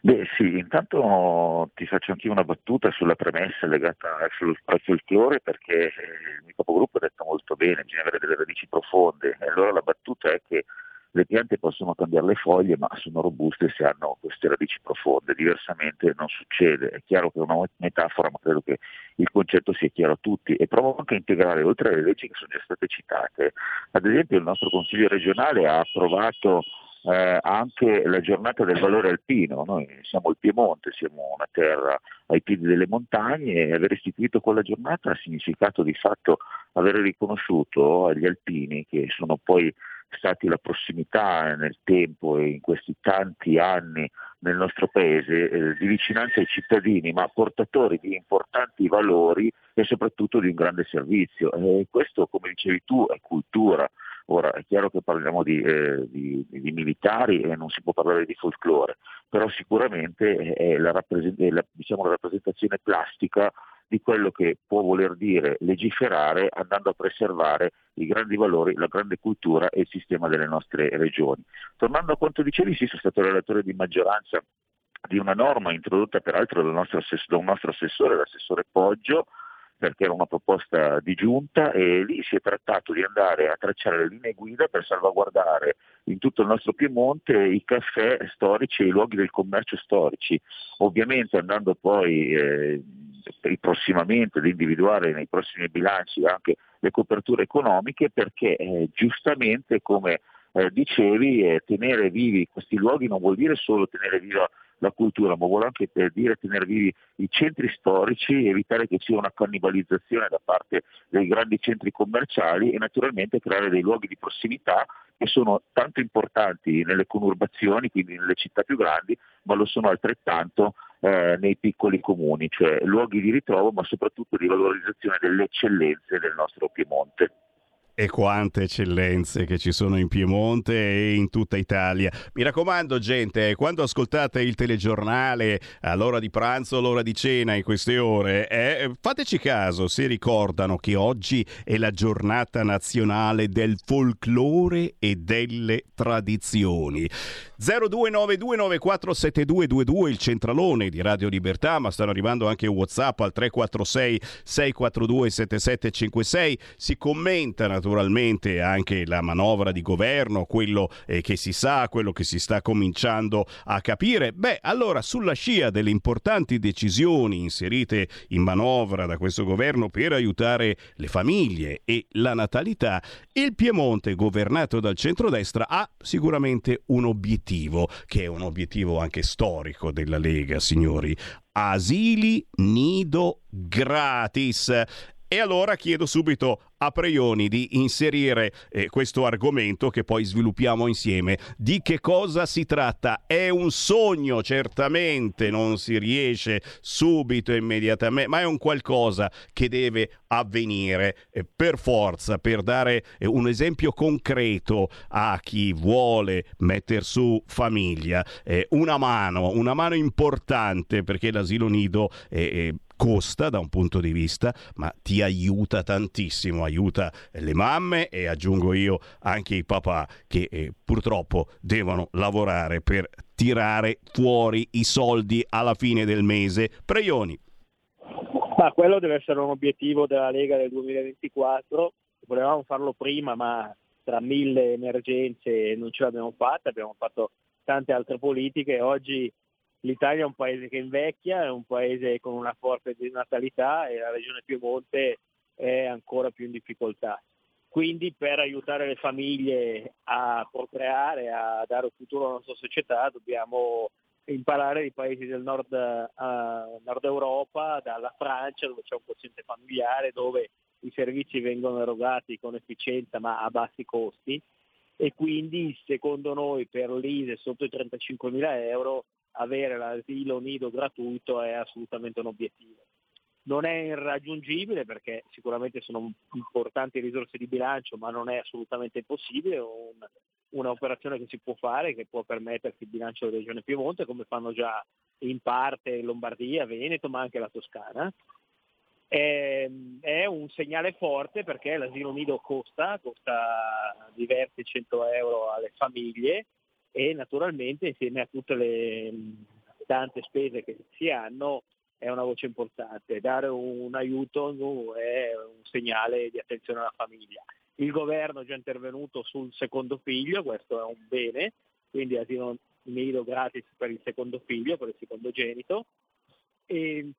Beh sì, intanto ti faccio anche una battuta sulla premessa legata al, al folklore perché eh, il mio capogruppo ha detto molto bene, bisogna avere delle radici profonde e allora la battuta è che le piante possono cambiare le foglie ma sono robuste se hanno queste radici profonde, diversamente non succede. È chiaro che è una metafora ma credo che il concetto sia chiaro a tutti e provo anche a integrare oltre alle leggi che sono già state citate, ad esempio il nostro Consiglio regionale ha approvato eh, anche la giornata del valore alpino. Noi siamo il Piemonte, siamo una terra ai piedi delle montagne e aver istituito quella giornata ha significato di fatto aver riconosciuto agli alpini, che sono poi stati la prossimità nel tempo e in questi tanti anni nel nostro paese eh, di vicinanza ai cittadini, ma portatori di importanti valori e soprattutto di un grande servizio. E questo, come dicevi tu, è cultura. Ora è chiaro che parliamo di, eh, di, di, militari e non si può parlare di folklore, però sicuramente è la, rappresent- è la, diciamo, la rappresentazione plastica di quello che può voler dire legiferare andando a preservare i grandi valori, la grande cultura e il sistema delle nostre regioni. Tornando a quanto dicevi, sì, sono stato relatore di maggioranza di una norma introdotta peraltro da un nostro assessore, l'assessore Poggio, perché era una proposta di giunta e lì si è trattato di andare a tracciare le linee guida per salvaguardare in tutto il nostro Piemonte i caffè storici e i luoghi del commercio storici, ovviamente andando poi eh, prossimamente ad individuare nei prossimi bilanci anche le coperture economiche perché eh, giustamente come eh, dicevi eh, tenere vivi questi luoghi non vuol dire solo tenere viva la cultura, ma vuole anche per dire tenere vivi i centri storici, evitare che ci sia una cannibalizzazione da parte dei grandi centri commerciali e naturalmente creare dei luoghi di prossimità che sono tanto importanti nelle conurbazioni, quindi nelle città più grandi, ma lo sono altrettanto eh, nei piccoli comuni, cioè luoghi di ritrovo ma soprattutto di valorizzazione delle eccellenze del nostro Piemonte. E quante eccellenze che ci sono in Piemonte e in tutta Italia. Mi raccomando, gente, quando ascoltate il telegiornale all'ora di pranzo, all'ora di cena, in queste ore, eh, fateci caso se ricordano che oggi è la giornata nazionale del folklore e delle tradizioni. 0292947222 il centralone di Radio Libertà, ma stanno arrivando anche WhatsApp al 346 642 7756. Si commenta naturalmente anche la manovra di governo, quello eh, che si sa, quello che si sta cominciando a capire. Beh, allora sulla scia delle importanti decisioni inserite in manovra da questo governo per aiutare le famiglie e la natalità, il Piemonte governato dal centrodestra ha sicuramente un obiettivo che è un obiettivo anche storico della Lega, signori. Asili nido gratis. E allora chiedo subito a Preioni di inserire eh, questo argomento che poi sviluppiamo insieme. Di che cosa si tratta? È un sogno, certamente, non si riesce subito, immediatamente, ma è un qualcosa che deve avvenire eh, per forza, per dare eh, un esempio concreto a chi vuole mettere su famiglia. Eh, una mano, una mano importante perché l'asilo nido eh, eh, costa da un punto di vista, ma ti aiuta tantissimo, aiuta le mamme e aggiungo io anche i papà che eh, purtroppo devono lavorare per tirare fuori i soldi alla fine del mese. Preioni. Ma quello deve essere un obiettivo della Lega del 2024. Volevamo farlo prima, ma tra mille emergenze non ce l'abbiamo fatta, abbiamo fatto tante altre politiche. Oggi l'Italia è un paese che invecchia, è un paese con una forte denatalità e la regione Piemonte è ancora più in difficoltà. Quindi per aiutare le famiglie a procreare, a dare un futuro alla nostra società, dobbiamo imparare dai paesi del nord, uh, nord Europa, dalla Francia dove c'è un quoziente familiare, dove i servizi vengono erogati con efficienza ma a bassi costi e quindi secondo noi per l'ISE sotto i 35 mila euro avere l'asilo nido gratuito è assolutamente un obiettivo. Non è irraggiungibile perché sicuramente sono importanti risorse di bilancio, ma non è assolutamente impossibile, un, un'operazione che si può fare, che può permettersi il bilancio della Regione Piemonte, come fanno già in parte Lombardia, Veneto, ma anche la Toscana. È, è un segnale forte perché l'asilo nido costa, costa diversi 100 euro alle famiglie e naturalmente insieme a tutte le tante spese che si hanno è una voce importante. Dare un aiuto è un segnale di attenzione alla famiglia. Il governo è già intervenuto sul secondo figlio, questo è un bene, quindi asilo nido gratis per il secondo figlio, per il secondo genito, e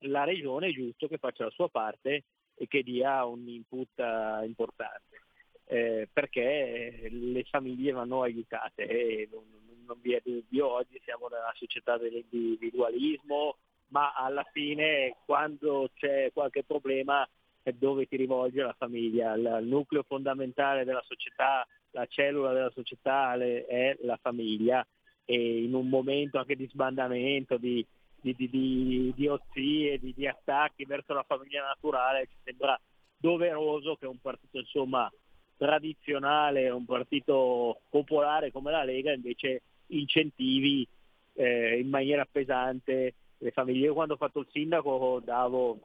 la regione è giusto che faccia la sua parte e che dia un input uh, importante eh, perché le famiglie vanno aiutate e non, non vi è dubbio, oggi siamo nella società dell'individualismo, ma alla fine quando c'è qualche problema è dove ti rivolge la famiglia, il nucleo fondamentale della società, la cellula della società è la famiglia. E in un momento anche di sbandamento, di, di, di, di, ozie, di, di attacchi verso la famiglia naturale ci sembra doveroso che un partito insomma tradizionale, un partito popolare come la Lega invece incentivi eh, in maniera pesante le famiglie. Io quando ho fatto il sindaco davo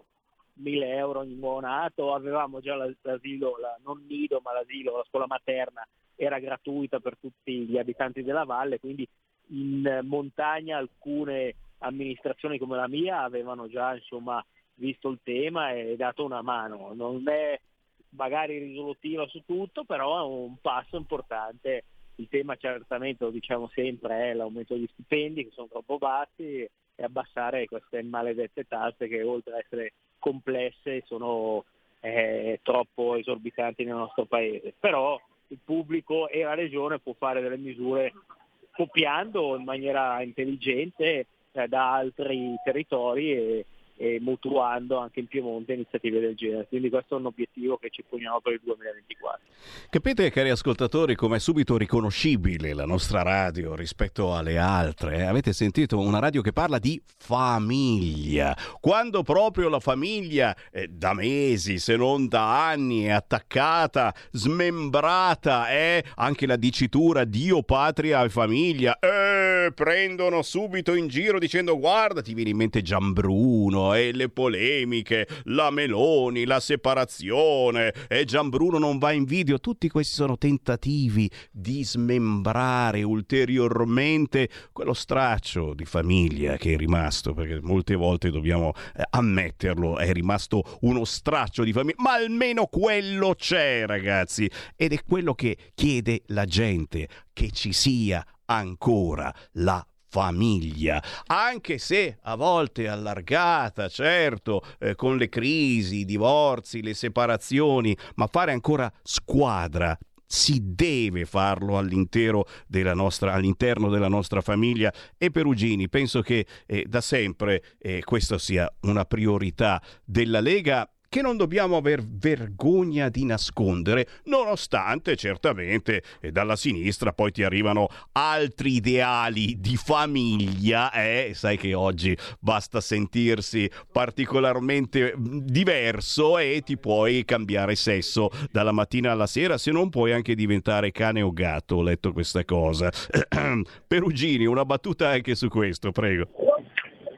1000 euro ogni nuovo nato, avevamo già l'asilo, la, non nido ma l'asilo, la scuola materna era gratuita per tutti gli abitanti della valle, quindi in montagna alcune amministrazioni come la mia avevano già insomma, visto il tema e dato una mano. Non è magari risolutiva su tutto, però è un passo importante. Il tema certamente, lo diciamo sempre, è l'aumento degli stipendi che sono troppo bassi e abbassare queste maledette tasse che oltre ad essere complesse sono eh, troppo esorbitanti nel nostro paese. Però il pubblico e la regione può fare delle misure copiando in maniera intelligente eh, da altri territori e, e mutuando anche in Piemonte iniziative del genere. Quindi questo è un obiettivo che ci poniamo per il 2024. Capite, cari ascoltatori, com'è subito riconoscibile la nostra radio rispetto alle altre? Avete sentito una radio che parla di famiglia. Quando proprio la famiglia eh, da mesi, se non da anni, è attaccata, smembrata, è anche la dicitura Dio, patria e famiglia. Eh, prendono subito in giro dicendo guarda, ti viene in mente Gianbruno, e le polemiche, la Meloni, la separazione e Gianbruno non va in video, tutti questi sono tentativi di smembrare ulteriormente quello straccio di famiglia che è rimasto, perché molte volte dobbiamo eh, ammetterlo, è rimasto uno straccio di famiglia, ma almeno quello c'è ragazzi ed è quello che chiede la gente, che ci sia ancora la famiglia, anche se a volte allargata, certo, eh, con le crisi, i divorzi, le separazioni, ma fare ancora squadra si deve farlo della nostra, all'interno della nostra famiglia. E Perugini penso che eh, da sempre eh, questa sia una priorità della Lega che non dobbiamo aver vergogna di nascondere, nonostante certamente eh, dalla sinistra poi ti arrivano altri ideali di famiglia, eh? sai che oggi basta sentirsi particolarmente mm, diverso e ti puoi cambiare sesso dalla mattina alla sera, se non puoi anche diventare cane o gatto, ho letto questa cosa. Perugini, una battuta anche su questo, prego.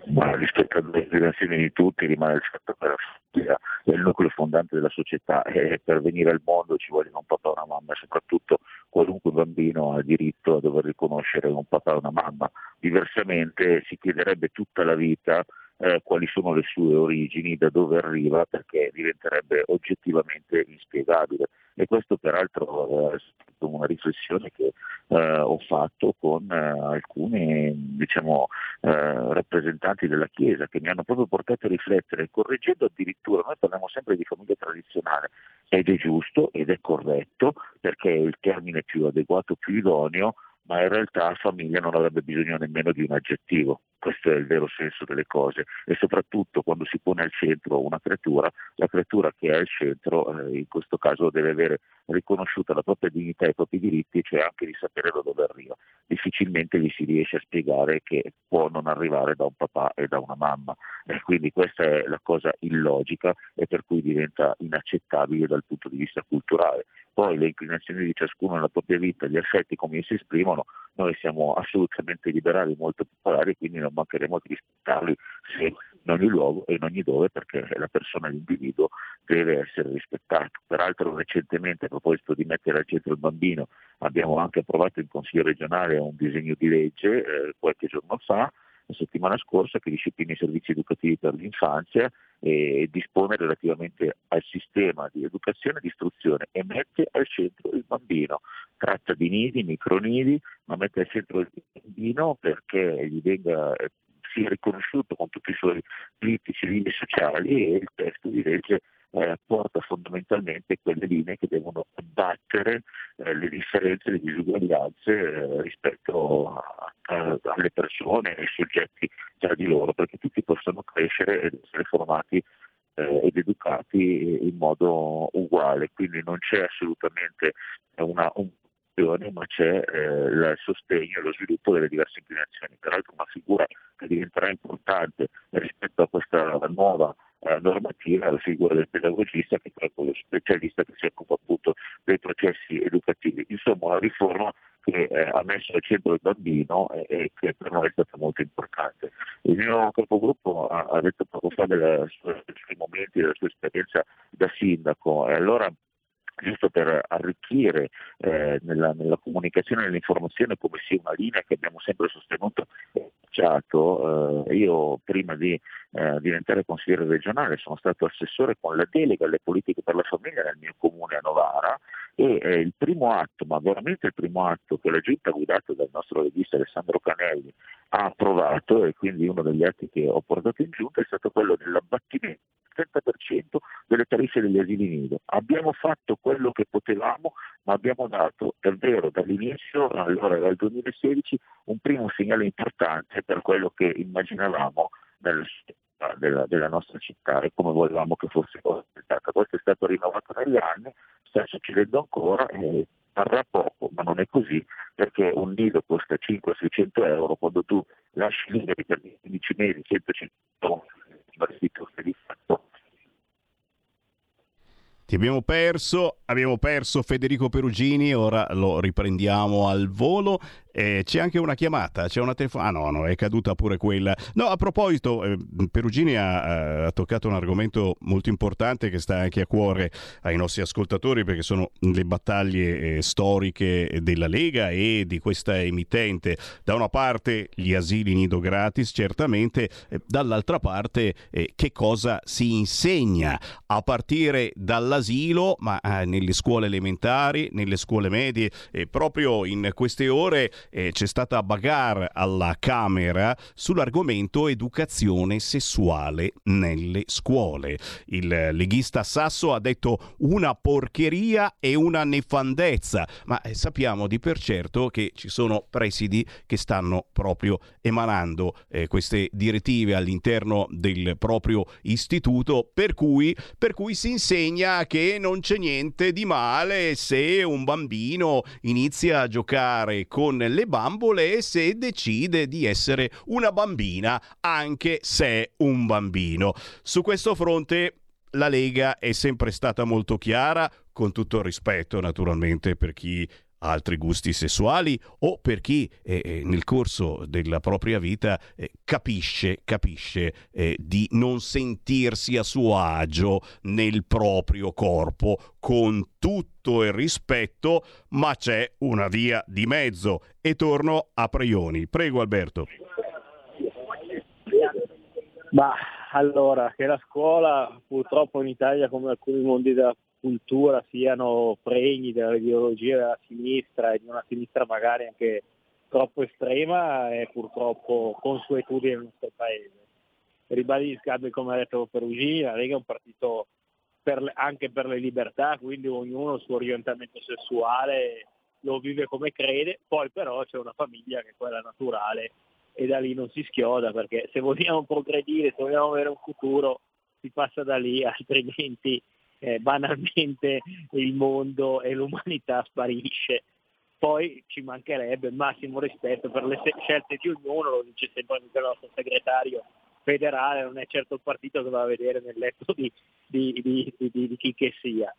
Ma rispetto alle generazioni di tutti rimane il fatto che la è il nucleo fondante della società e per venire al mondo ci vogliono un papà e una mamma, soprattutto qualunque bambino ha diritto a dover riconoscere un papà e una mamma. Diversamente si chiederebbe tutta la vita eh, quali sono le sue origini, da dove arriva, perché diventerebbe oggettivamente inspiegabile. E questo peraltro è stata una riflessione che eh, ho fatto con eh, alcuni diciamo, eh, rappresentanti della Chiesa che mi hanno proprio portato a riflettere, correggendo addirittura, noi parliamo sempre di famiglia tradizionale, ed è giusto ed è corretto perché è il termine più adeguato, più idoneo, ma in realtà famiglia non avrebbe bisogno nemmeno di un aggettivo. Questo è il vero senso delle cose e soprattutto quando si pone al centro una creatura, la creatura che è al centro eh, in questo caso deve avere riconosciuta la propria dignità e i propri diritti, cioè anche di sapere da dove arriva. Difficilmente gli si riesce a spiegare che può non arrivare da un papà e da una mamma. E quindi questa è la cosa illogica e per cui diventa inaccettabile dal punto di vista culturale. Poi le inclinazioni di ciascuno nella propria vita, gli affetti come si esprimono, noi siamo assolutamente liberali, molto popolari, quindi non mancheremo di rispettarli se in ogni luogo e in ogni dove perché la persona, l'individuo deve essere rispettato. Peraltro recentemente a proposito di mettere al centro il bambino abbiamo anche approvato in Consiglio regionale un disegno di legge eh, qualche giorno fa la settimana scorsa che disciplina i servizi educativi per l'infanzia e dispone relativamente al sistema di educazione e di istruzione e mette al centro il bambino. Tratta di nidi, micronidi, ma mette al centro il bambino perché gli venga eh, sia riconosciuto con tutti i suoi diritti civili e sociali e il testo di legge eh, porta fondamentalmente quelle linee che devono abbattere eh, le differenze, le disuguaglianze eh, rispetto a, a, alle persone, ai soggetti tra di loro, perché tutti possano crescere ed essere formati eh, ed educati in modo uguale. Quindi non c'è assolutamente una, un ma c'è eh, il sostegno e lo sviluppo delle diverse inclinazioni. Peraltro una figura che diventerà importante rispetto a questa nuova eh, normativa la figura del pedagogista che è quello specialista che si occupa appunto dei processi educativi. Insomma una riforma che eh, ha messo al centro il bambino e, e, che per noi è stata molto importante. Il mio capogruppo ha, ha detto poco fa dei suoi momenti, della sua esperienza da sindaco e allora giusto per arricchire eh, nella, nella, comunicazione e nell'informazione come sia una linea che abbiamo sempre sostenuto eh, io prima di eh, diventare consigliere regionale sono stato assessore con la delega alle politiche per la famiglia nel mio comune a Novara e eh, il primo atto, ma veramente il primo atto che la giunta guidata dal nostro regista Alessandro Canelli ha approvato e quindi uno degli atti che ho portato in giunta è stato quello dell'abbattimento 30% delle tariffe degli asili nido. Abbiamo fatto quello che potevamo, ma abbiamo dato davvero dall'inizio, allora dal 2016, un primo segnale importante per quello che immaginavamo nel della, della, nostra città e come volevamo che fosse stata. Questo è stato rinnovato negli anni, sta succedendo ancora e parrà poco, ma non è così perché un nido costa 500-600 euro, quando tu lasci liberi per 15 mesi 150 euro, di fatto ti abbiamo perso, abbiamo perso Federico Perugini, ora lo riprendiamo al volo eh, c'è anche una chiamata, c'è una telefonata. Ah no, no, è caduta pure quella. No, a proposito, eh, Perugini ha, ha, toccato un argomento molto importante che sta anche a cuore ai nostri ascoltatori perché sono le battaglie eh, storiche della Lega e di questa emittente. Da una parte gli asili nido gratis, certamente, eh, dall'altra parte eh, che cosa si insegna a partire dall'asilo, ma eh, nelle scuole elementari, nelle scuole medie, proprio in queste ore eh, c'è stata bagarre alla Camera sull'argomento educazione sessuale nelle scuole. Il leghista Sasso ha detto una porcheria e una nefandezza, ma eh, sappiamo di per certo che ci sono presidi che stanno proprio emanando eh, queste direttive all'interno del proprio istituto, per cui, per cui si insegna che non c'è niente di male se un bambino inizia a giocare con le bambole e se decide di essere una bambina, anche se è un bambino. Su questo fronte la Lega è sempre stata molto chiara, con tutto il rispetto naturalmente per chi altri gusti sessuali o per chi eh, eh, nel corso della propria vita eh, capisce, capisce eh, di non sentirsi a suo agio nel proprio corpo con tutto il rispetto, ma c'è una via di mezzo e torno a Preioni. Prego Alberto. Ma allora, che la scuola purtroppo in Italia, come alcuni mondi della cultura, siano pregni dell'ideologia della sinistra e di una sinistra magari anche troppo estrema, è purtroppo consuetudine nel nostro paese. Ribadisco, come ha detto Perugini, la Lega è un partito per le- anche per le libertà, quindi ognuno il suo orientamento sessuale lo vive come crede, poi però c'è una famiglia che è quella naturale e da lì non si schioda perché se vogliamo progredire, se vogliamo avere un futuro, si passa da lì, altrimenti eh, banalmente il mondo e l'umanità sparisce. Poi ci mancherebbe il massimo rispetto per le scelte di ognuno, lo dice sempre il nostro segretario federale, non è certo il partito che va a vedere nel letto di, di- di- di- di chi che sia.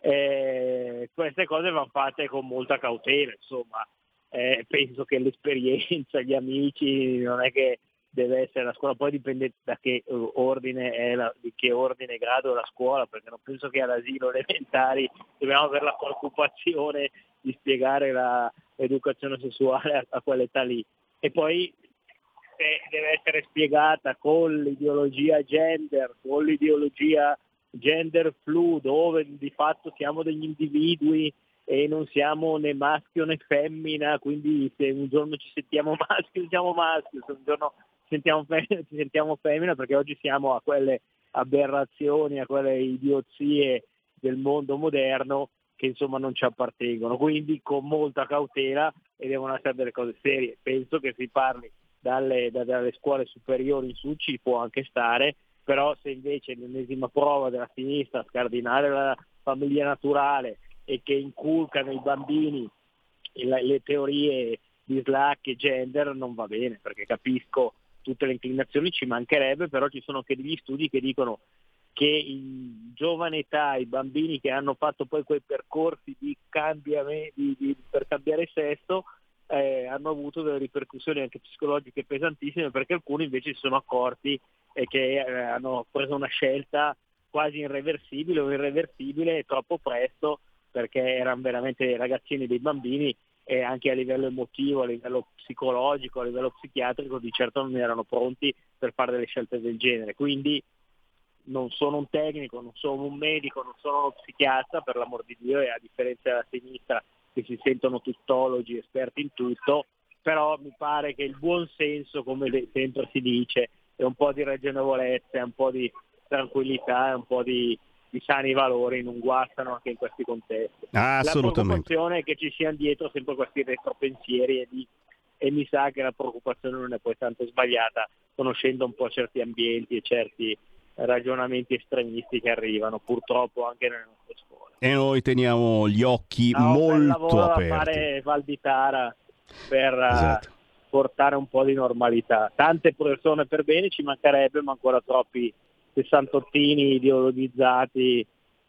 Eh, queste cose vanno fatte con molta cautela, insomma, Eh, penso che l'esperienza, gli amici, non è che deve essere la scuola, poi dipende da che eh, ordine è la, di che ordine e grado è la scuola, perché non penso che all'asilo elementari dobbiamo avere la preoccupazione di spiegare la- l'educazione sessuale a, a quell'età lì. E poi deve essere spiegata con l'ideologia gender, con l'ideologia gender flu, dove di fatto siamo degli individui e non siamo né maschio né femmina, quindi se un giorno ci sentiamo maschio siamo maschio, se un giorno sentiamo ci sentiamo femmina, perché oggi siamo a quelle aberrazioni, a quelle idiozie del mondo moderno che insomma non ci appartengono, quindi con molta cautela e devono essere delle cose serie. Penso che si parli dalle, da- dalle scuole superiori in su ci può anche stare, però se invece l'ennesima prova della sinistra scardinare la famiglia naturale e che inculca nei bambini le teorie di Slack e gender non va bene, perché capisco tutte le inclinazioni, ci mancherebbe, però ci sono anche degli studi che dicono che in giovane età i bambini che hanno fatto poi quei percorsi di di- per cambiare sesso eh, hanno avuto delle ripercussioni anche psicologiche pesantissime perché alcuni invece si sono accorti e che eh, hanno preso una scelta quasi irreversibile o irreversibile troppo presto perché erano veramente ragazzini, dei bambini e anche a livello emotivo, a livello psicologico, a livello psichiatrico di certo non erano pronti per fare delle scelte del genere. Quindi non sono un tecnico, non sono un medico, non sono uno psichiatra, per l'amor di Dio, e a differenza della sinistra che si sentono tuttologi, esperti in tutto, però mi pare che il buon senso, come sempre si dice, e un po' di ragionevolezza, e un po' di tranquillità, e un po' di, di sani valori non guastano anche in questi contesti. Ah, La assolutamente. preoccupazione è che ci siano dietro sempre questi retropensieri e, di- e mi sa che la preoccupazione non è poi tanto sbagliata, conoscendo un po' certi ambienti e certi ragionamenti estremisti che arrivano purtroppo anche nelle nostre scuole. E noi teniamo gli occhi un bel molto lavoro da aperti. fare Valditara per eh, Esatto. portare un po' di normalità. Tante persone per bene ci mancherebbe, ma ancora troppi sessantottini ideologizzati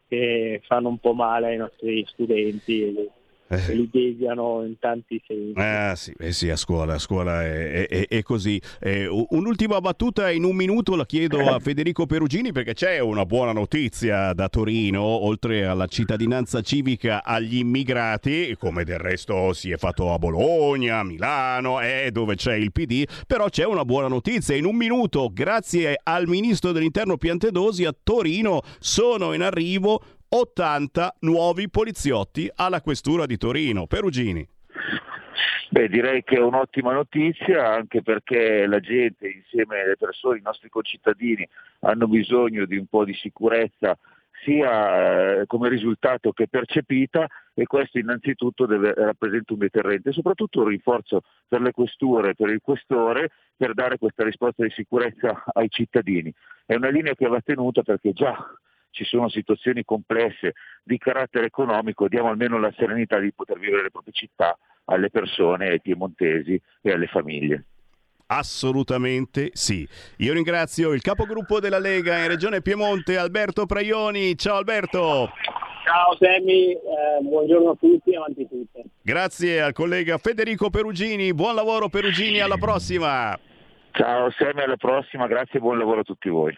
che fanno un po' male ai nostri studenti e, e li deviano in tanti sensi. Ah sì, eh sì, a scuola, a scuola è, è- è così. Eh, un'ultima battuta in un minuto la chiedo a Federico Perugini perché c'è una buona notizia da Torino, oltre alla cittadinanza civica agli immigrati, come del resto si è fatto a Bologna, a Milano, eh, dove c'è il PD, però c'è una buona notizia. In un minuto, grazie al ministro dell'interno Piantedosi, a Torino sono in arrivo 80 nuovi poliziotti alla questura di Torino. Perugini. Beh, direi che è un'ottima notizia anche perché la gente insieme alle persone, i nostri concittadini hanno bisogno di un po' di sicurezza sia eh, come risultato che percepita e questo innanzitutto deve, rappresenta un deterrente, soprattutto un rinforzo per le questure, per il questore, per dare questa risposta di sicurezza ai cittadini. È una linea che va tenuta perché già ci sono situazioni complesse di carattere economico, diamo almeno la serenità di poter vivere le proprie città alle persone, ai piemontesi e alle famiglie. Assolutamente sì. Io ringrazio il capogruppo della Lega in Regione Piemonte, Alberto Praioni. Ciao Alberto. Ciao Sammy, eh, buongiorno a tutti, avanti tutte. Grazie al collega Federico Perugini. Buon lavoro Perugini, alla prossima. Ciao Sammy, alla prossima, grazie e buon lavoro a tutti voi.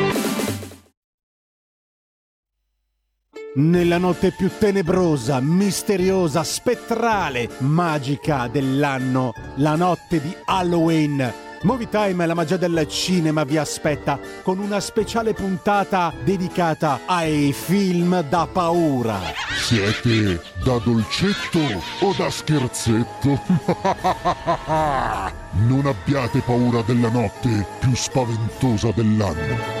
Nella notte più tenebrosa, misteriosa, spettrale, magica dell'anno, la notte di Halloween. Movie Time, la magia del cinema vi aspetta con una speciale puntata dedicata ai film da paura. Siete da dolcetto o da scherzetto? non abbiate paura della notte più spaventosa dell'anno.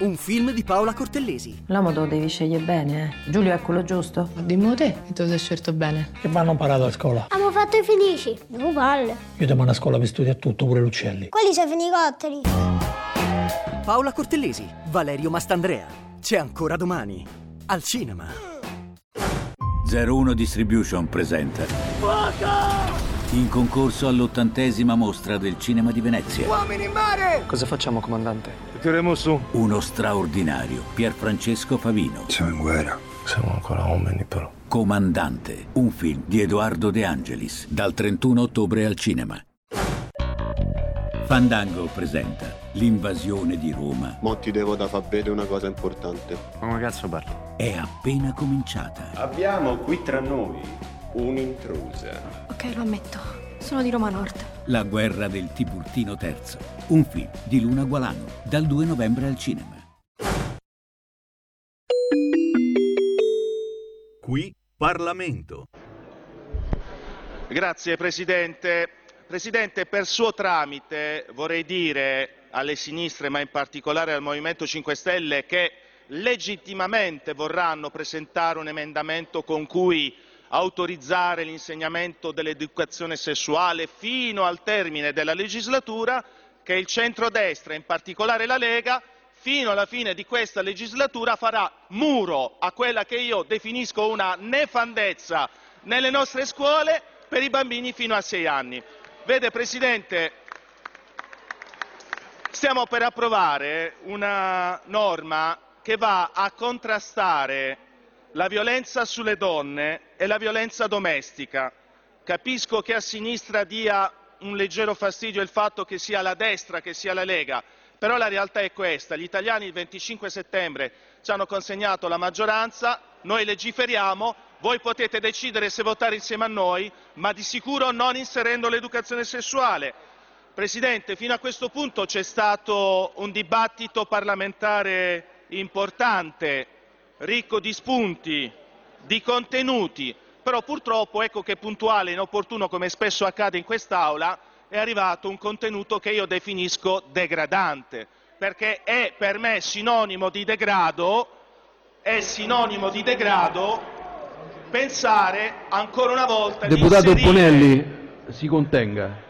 Un film di Paola Cortellesi. L'uomo lo devi scegliere bene, eh. Giulio è quello giusto. Dimmi te, che te lo sei scelto bene. Che vanno imparato a scuola? Abbiamo fatto i felici. Due palle. Io ti mando a scuola per studiare tutto, pure l'uccelli. Quelli sono fenicotteri. Paola Cortellesi, Valerio Mastandrea. C'è ancora domani. Al cinema. 01 Distribution presenta Fuoco! In concorso all'ottantesima mostra del cinema di Venezia. Uomini in mare! Cosa facciamo, comandante? Tireremo su uno straordinario Pierfrancesco Favino. Siamo in guerra. Siamo ancora uomini, però. Comandante, un film di Edoardo De Angelis, dal 31 ottobre al cinema. Fandango presenta L'invasione di Roma. Mo ti devo da far vedere una cosa importante. Come cazzo parli? È appena cominciata. Abbiamo qui tra noi un'intrusa. Ok, lo ammetto. Sono di Roma Nord. La guerra del Tiburtino III. Un film di Luna Gualano, dal 2 novembre al cinema. Qui Parlamento. Grazie Presidente. Presidente, per suo tramite vorrei dire alle sinistre, ma in particolare al Movimento 5 Stelle, che legittimamente vorranno presentare un emendamento con cui autorizzare l'insegnamento dell'educazione sessuale fino al termine della legislatura, che il centrodestra, in particolare la Lega, fino alla fine di questa legislatura farà muro a quella che io definisco una nefandezza nelle nostre scuole per i bambini fino a sei anni. Vede Presidente, stiamo per approvare una norma che va a contrastare la violenza sulle donne e la violenza domestica. Capisco che a sinistra dia un leggero fastidio il fatto che sia la destra che sia la Lega, però la realtà è questa. Gli italiani il 25 settembre ci hanno consegnato la maggioranza, noi legiferiamo, voi potete decidere se votare insieme a noi, ma di sicuro non inserendo l'educazione sessuale. Presidente, fino a questo punto c'è stato un dibattito parlamentare importante, ricco di spunti, di contenuti, però purtroppo ecco che puntuale e inopportuno, come spesso accade in quest'Aula, è arrivato un contenuto che io definisco degradante, perché è per me sinonimo di degrado, è sinonimo di degrado pensare ancora una volta Deputato di inserire Bonelli, si contenga.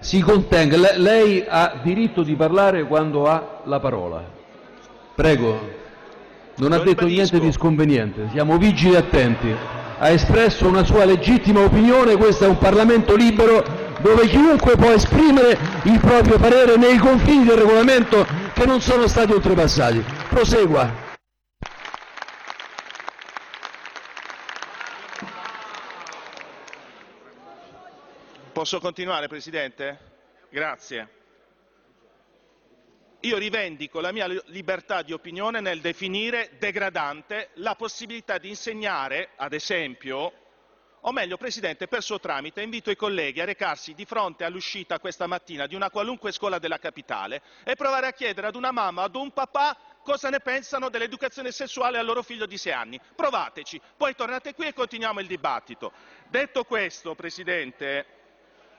Si contenga. Le- lei ha diritto di parlare quando ha la parola. Prego. Non ha detto niente di sconveniente. Siamo vigili e attenti. ha espresso una sua legittima opinione, questo è un Parlamento libero dove chiunque può esprimere il proprio parere nei confini del regolamento che non sono stati oltrepassati. Prosegua. Posso continuare, Presidente? Grazie. Io rivendico la mia libertà di opinione nel definire degradante la possibilità di insegnare, ad esempio, o meglio, Presidente, per suo tramite invito i colleghi a recarsi di fronte all'uscita questa mattina di una qualunque scuola della capitale e provare a chiedere ad una mamma ad un papà cosa ne pensano dell'educazione sessuale al loro figlio di sei anni. Provateci, poi tornate qui e continuiamo il dibattito. Detto questo, Presidente,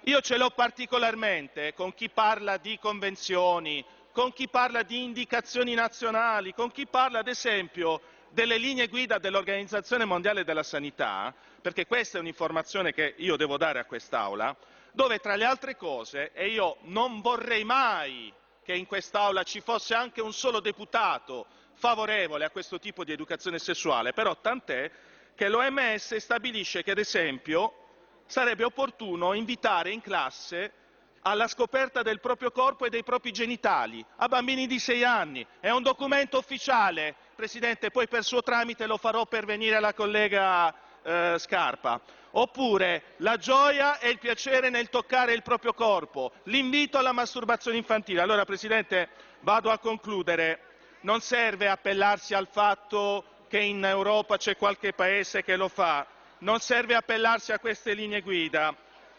io ce l'ho particolarmente con chi parla di convenzioni, con chi parla di indicazioni nazionali, con chi parla, ad esempio, delle linee guida dell'Organizzazione Mondiale della Sanità, perché questa è un'informazione che io devo dare a quest'Aula, dove tra le altre cose, e io non vorrei mai che in quest'Aula ci fosse anche un solo deputato favorevole a questo tipo di educazione sessuale, però tant'è che l'OMS stabilisce che, ad esempio, sarebbe opportuno invitare in classe alla scoperta del proprio corpo e dei propri genitali a bambini di sei anni. È un documento ufficiale, Presidente, poi per suo tramite lo farò pervenire alla collega eh, Scarpa. Oppure la gioia e il piacere nel toccare il proprio corpo, l'invito alla masturbazione infantile. Allora, Presidente, vado a concludere. Non serve appellarsi al fatto che in Europa c'è qualche paese che lo fa, non serve appellarsi a queste linee guida.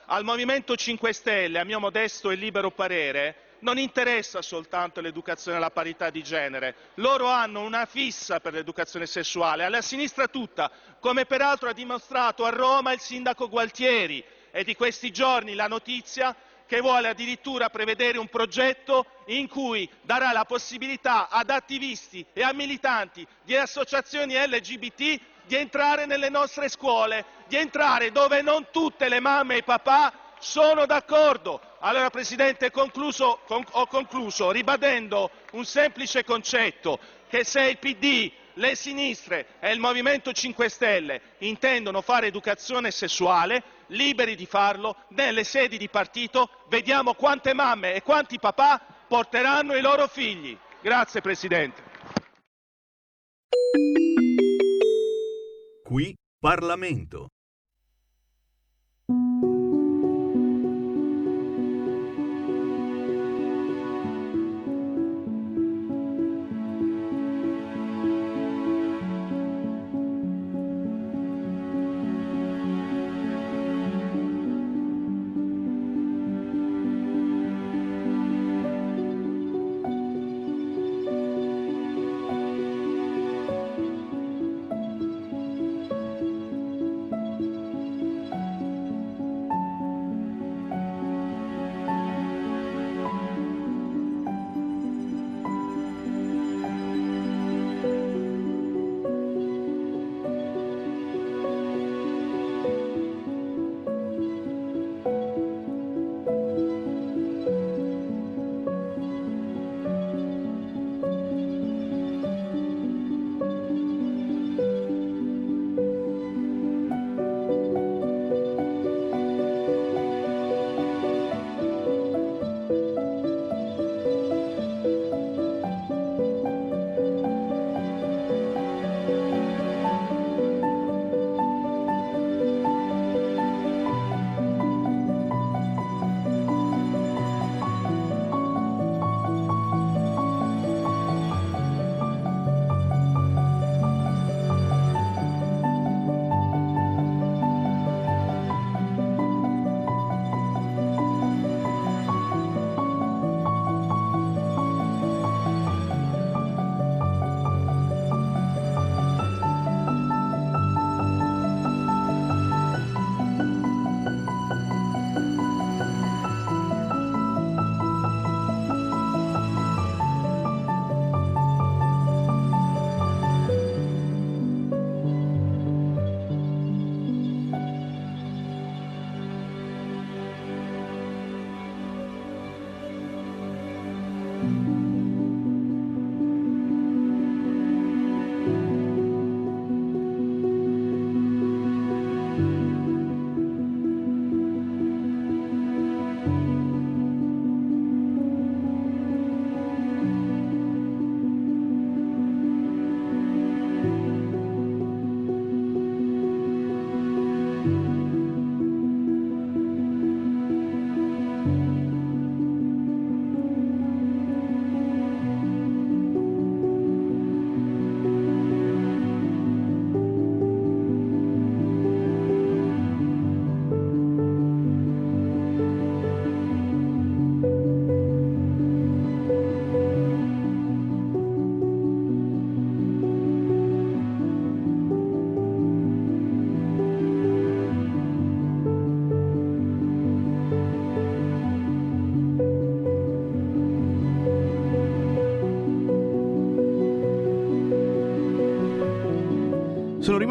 Al Movimento 5 Stelle, a mio modesto e libero parere, non interessa soltanto l'educazione alla parità di genere, loro hanno una fissa per l'educazione sessuale, alla sinistra tutta, come peraltro ha dimostrato a Roma il sindaco Gualtieri. È di questi giorni la notizia che vuole addirittura prevedere un progetto in cui darà la possibilità ad attivisti e a militanti di associazioni LGBT di entrare nelle nostre scuole, di entrare dove non tutte le mamme e i papà sono d'accordo. Allora Presidente concluso, con, ho concluso ribadendo un semplice concetto, che se il PD, le sinistre e il Movimento 5 Stelle intendono fare educazione sessuale, liberi di farlo nelle sedi di partito, vediamo quante mamme e quanti papà porteranno i loro figli. Grazie Presidente. Qui Parlamento.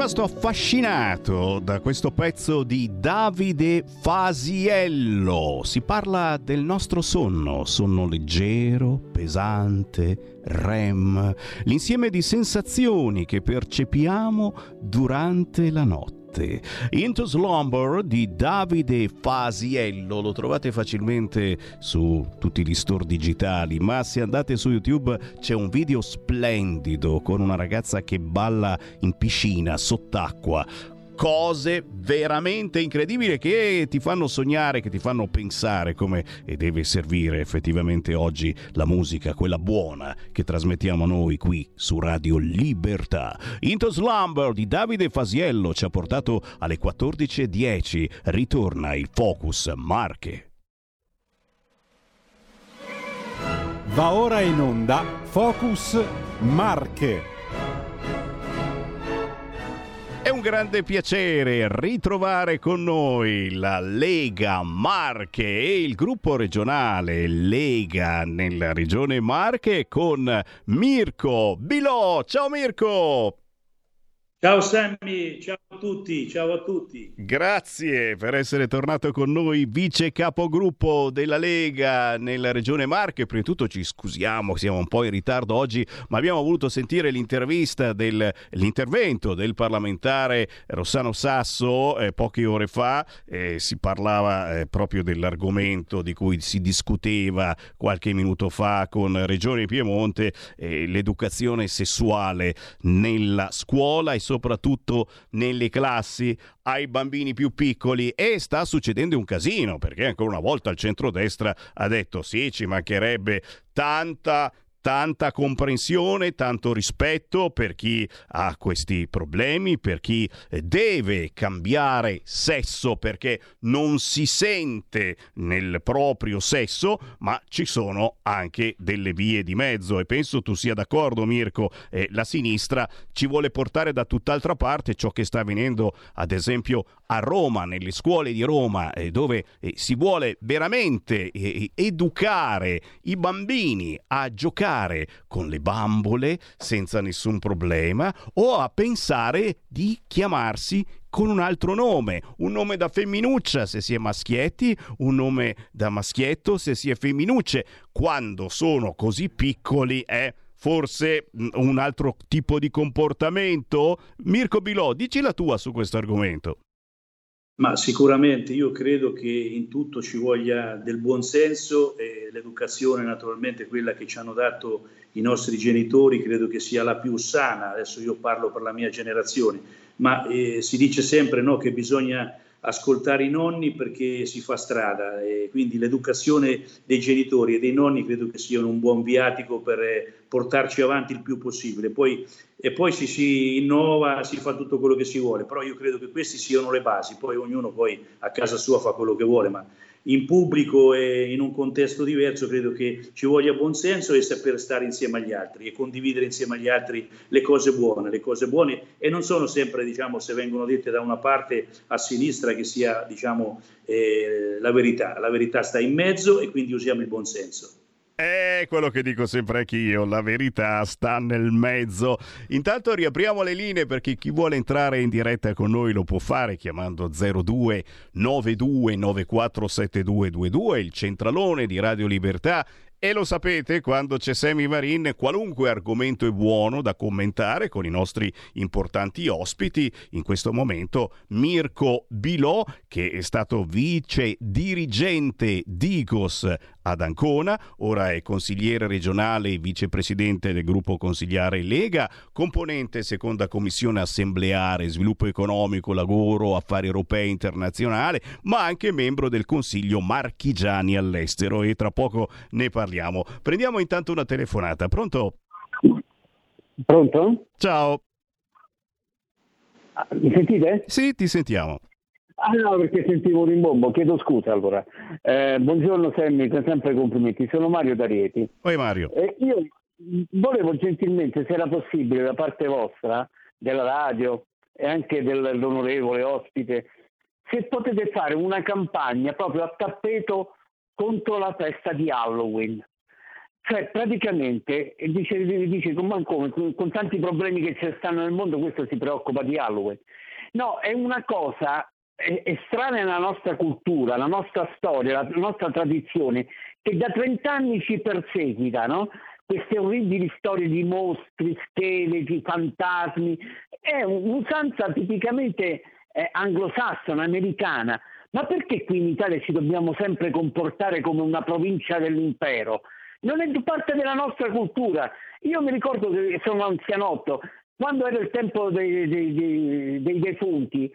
Rimasto affascinato da questo pezzo di Davide Fasiello. Si parla del nostro sonno, sonno leggero, pesante, REM, l'insieme di sensazioni che percepiamo durante la notte. Into Slumber di Davide Fasiello. Lo trovate facilmente su tutti gli store digitali, ma se andate su YouTube c'è un video splendido con una ragazza che balla in piscina sott'acqua cose veramente incredibili che ti fanno sognare, che ti fanno pensare come deve servire effettivamente oggi la musica, quella buona che trasmettiamo noi qui su Radio Libertà. Into Slumber di Davide Fasiello ci ha portato alle 14.10. Ritorna il Focus Marche. Va ora in onda Focus Marche. È un grande piacere ritrovare con noi la Lega Marche e il gruppo regionale Lega nella regione Marche con Mirko Bilò. Ciao Mirko! Ciao Sammy, ciao a tutti, ciao a tutti. Grazie per essere tornato con noi, vice capogruppo della Lega nella regione Marche. Prima di tutto ci scusiamo, siamo un po' in ritardo oggi, ma abbiamo voluto sentire l'intervista del, l'intervento del parlamentare Rossano Sasso eh, poche ore fa. Eh, si parlava eh, proprio dell'argomento di cui si discuteva qualche minuto fa con Regione Piemonte, eh, l'educazione sessuale nella scuola e soprattutto nelle classi ai bambini più piccoli e sta succedendo un casino perché ancora una volta il centrodestra ha detto sì ci mancherebbe tanta tanta comprensione, tanto rispetto per chi ha questi problemi, per chi deve cambiare sesso perché non si sente nel proprio sesso, ma ci sono anche delle vie di mezzo. E penso tu sia d'accordo Mirko, eh, la sinistra ci vuole portare da tutt'altra parte ciò che sta avvenendo ad esempio a Roma, nelle scuole di Roma, eh, dove eh, si vuole veramente eh, educare i bambini a giocare con le bambole senza nessun problema o a pensare di chiamarsi con un altro nome, un nome da femminuccia se si è maschietti, un nome da maschietto se si è femminucce. Quando sono così piccoli è forse un altro tipo di comportamento? Mirko Bilò, dici la tua su questo argomento. Ma sicuramente io credo che in tutto ci voglia del buonsenso e l'educazione naturalmente quella che ci hanno dato i nostri genitori credo che sia la più sana, adesso io parlo per la mia generazione, ma eh, si dice sempre no, che bisogna ascoltare i nonni perché si fa strada. E quindi l'educazione dei genitori e dei nonni credo che siano un buon viatico per eh, portarci avanti il più possibile. Poi, e poi si, si innova, si fa tutto quello che si vuole, però io credo che queste siano le basi, poi ognuno poi a casa sua fa quello che vuole, ma in pubblico e in un contesto diverso credo che ci voglia buonsenso e saper stare insieme agli altri e condividere insieme agli altri le cose buone, le cose buone e non sono sempre diciamo se vengono dette da una parte a sinistra che sia diciamo eh, la verità, la verità sta in mezzo e quindi usiamo il buonsenso. È quello che dico sempre anch'io, la verità sta nel mezzo. Intanto riapriamo le linee perché chi vuole entrare in diretta con noi lo può fare chiamando 02 92 947222, il centralone di Radio Libertà. E lo sapete, quando c'è Semi Marin, qualunque argomento è buono da commentare con i nostri importanti ospiti. In questo momento Mirko Bilò, che è stato vice dirigente d'Igos ad Ancona, ora è consigliere regionale e vicepresidente del gruppo consigliare Lega, componente seconda commissione assembleare, sviluppo economico, lavoro, affari europei internazionale, ma anche membro del consiglio marchigiani all'estero e tra poco ne parliamo. Prendiamo intanto una telefonata, pronto? Pronto? Ciao. Ah, mi sentite? Sì, ti sentiamo. Ah no, perché sentivo un rimbombo, chiedo scusa allora. Eh, buongiorno Sammy, sempre complimenti, sono Mario D'Arieti. Poi Mario. Eh, io volevo gentilmente, se era possibile, da parte vostra, della radio e anche dell'onorevole ospite, se potete fare una campagna proprio a tappeto contro la festa di Halloween. Cioè, praticamente, dice, dice come, con, con tanti problemi che ci stanno nel mondo, questo si preoccupa di Halloween. No, è una cosa strana nella nostra cultura, la nostra storia, la nostra tradizione, che da 30 anni ci perseguita, no? queste orribili storie di mostri, scheletri, fantasmi, è un'usanza tipicamente eh, anglosassone, americana. Ma perché qui in Italia ci dobbiamo sempre comportare come una provincia dell'impero? Non è parte della nostra cultura. Io mi ricordo che sono anzianotto, quando era il tempo dei, dei, dei, dei defunti,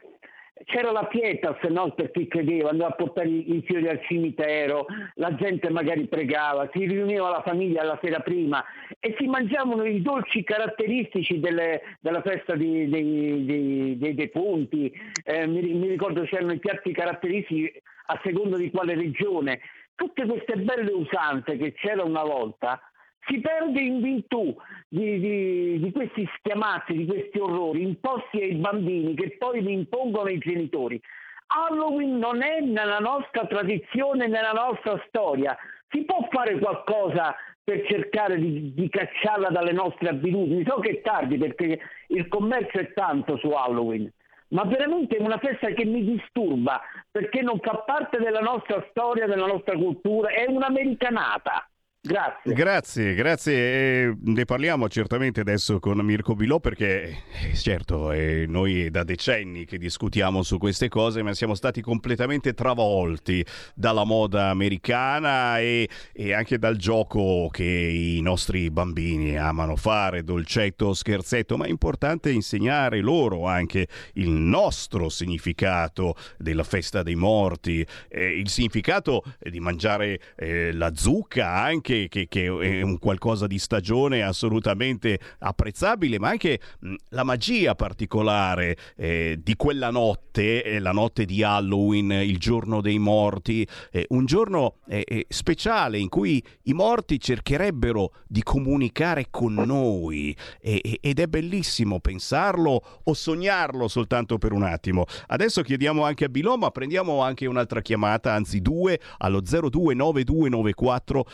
c'era la pietas no? per chi credeva, andava a portare i fiori al cimitero, la gente magari pregava, si riuniva la famiglia la sera prima e si mangiavano i dolci caratteristici delle, della festa dei, dei, dei, dei defunti, eh, mi, mi, ricordo c'erano i piatti caratteristici a seconda di quale regione. Tutte queste belle usanze che c'era una volta si perde in virtù di, di, di, questi schiamazzi, di questi orrori imposti ai bambini che poi li impongono i genitori. Halloween non è nella nostra tradizione, nella nostra storia. Si può fare qualcosa per cercare di, di cacciarla dalle nostre abitudini. So che è tardi perché il commercio è tanto su Halloween, ma veramente è una festa che mi disturba perché non fa parte della nostra storia, della nostra cultura, è un'americanata. Grazie. Grazie, grazie. E ne parliamo certamente adesso con Mirko Bilò perché eh, certo eh, noi da decenni che discutiamo su queste cose ma siamo stati completamente travolti dalla moda americana e, e anche dal gioco che i nostri bambini amano fare, dolcetto scherzetto, ma è importante insegnare loro anche il nostro significato della festa dei morti, eh, il significato di mangiare eh, la zucca anche che, che, che, è un qualcosa di stagione assolutamente apprezzabile, ma anche la magia particolare eh, di quella notte, eh, la notte di Halloween, il giorno dei morti, eh, un giorno eh, eh, speciale in cui i morti cercherebbero di comunicare con noi ed è bellissimo pensarlo o sognarlo soltanto per un attimo. Adesso chiediamo anche a Bilò, ma prendiamo anche un'altra chiamata, anzi due, allo 029294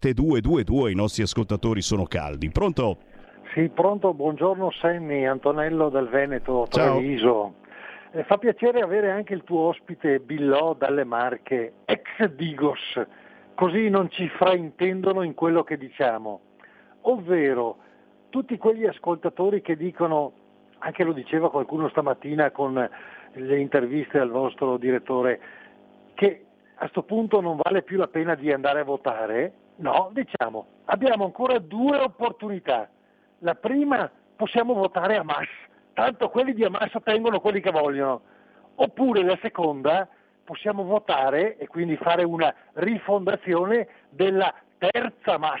7222, i nostri ascoltatori sono caldi. Pronto? Sì, pronto, buongiorno Sammy, Antonello del Veneto, Treviso. Eh, fa piacere avere anche il tuo ospite Billò dalle Marche, ex Digos, così non ci fraintendono in quello che diciamo. Ovvero, tutti quegli ascoltatori che dicono, anche lo diceva qualcuno stamattina con le interviste al vostro direttore, che a questo punto non vale più la pena di andare a votare, No, diciamo, abbiamo ancora due opportunità. La prima, possiamo votare Hamas, tanto quelli di Hamas tengono quelli che vogliono. Oppure la seconda, possiamo votare e quindi fare una rifondazione della terza Hamas.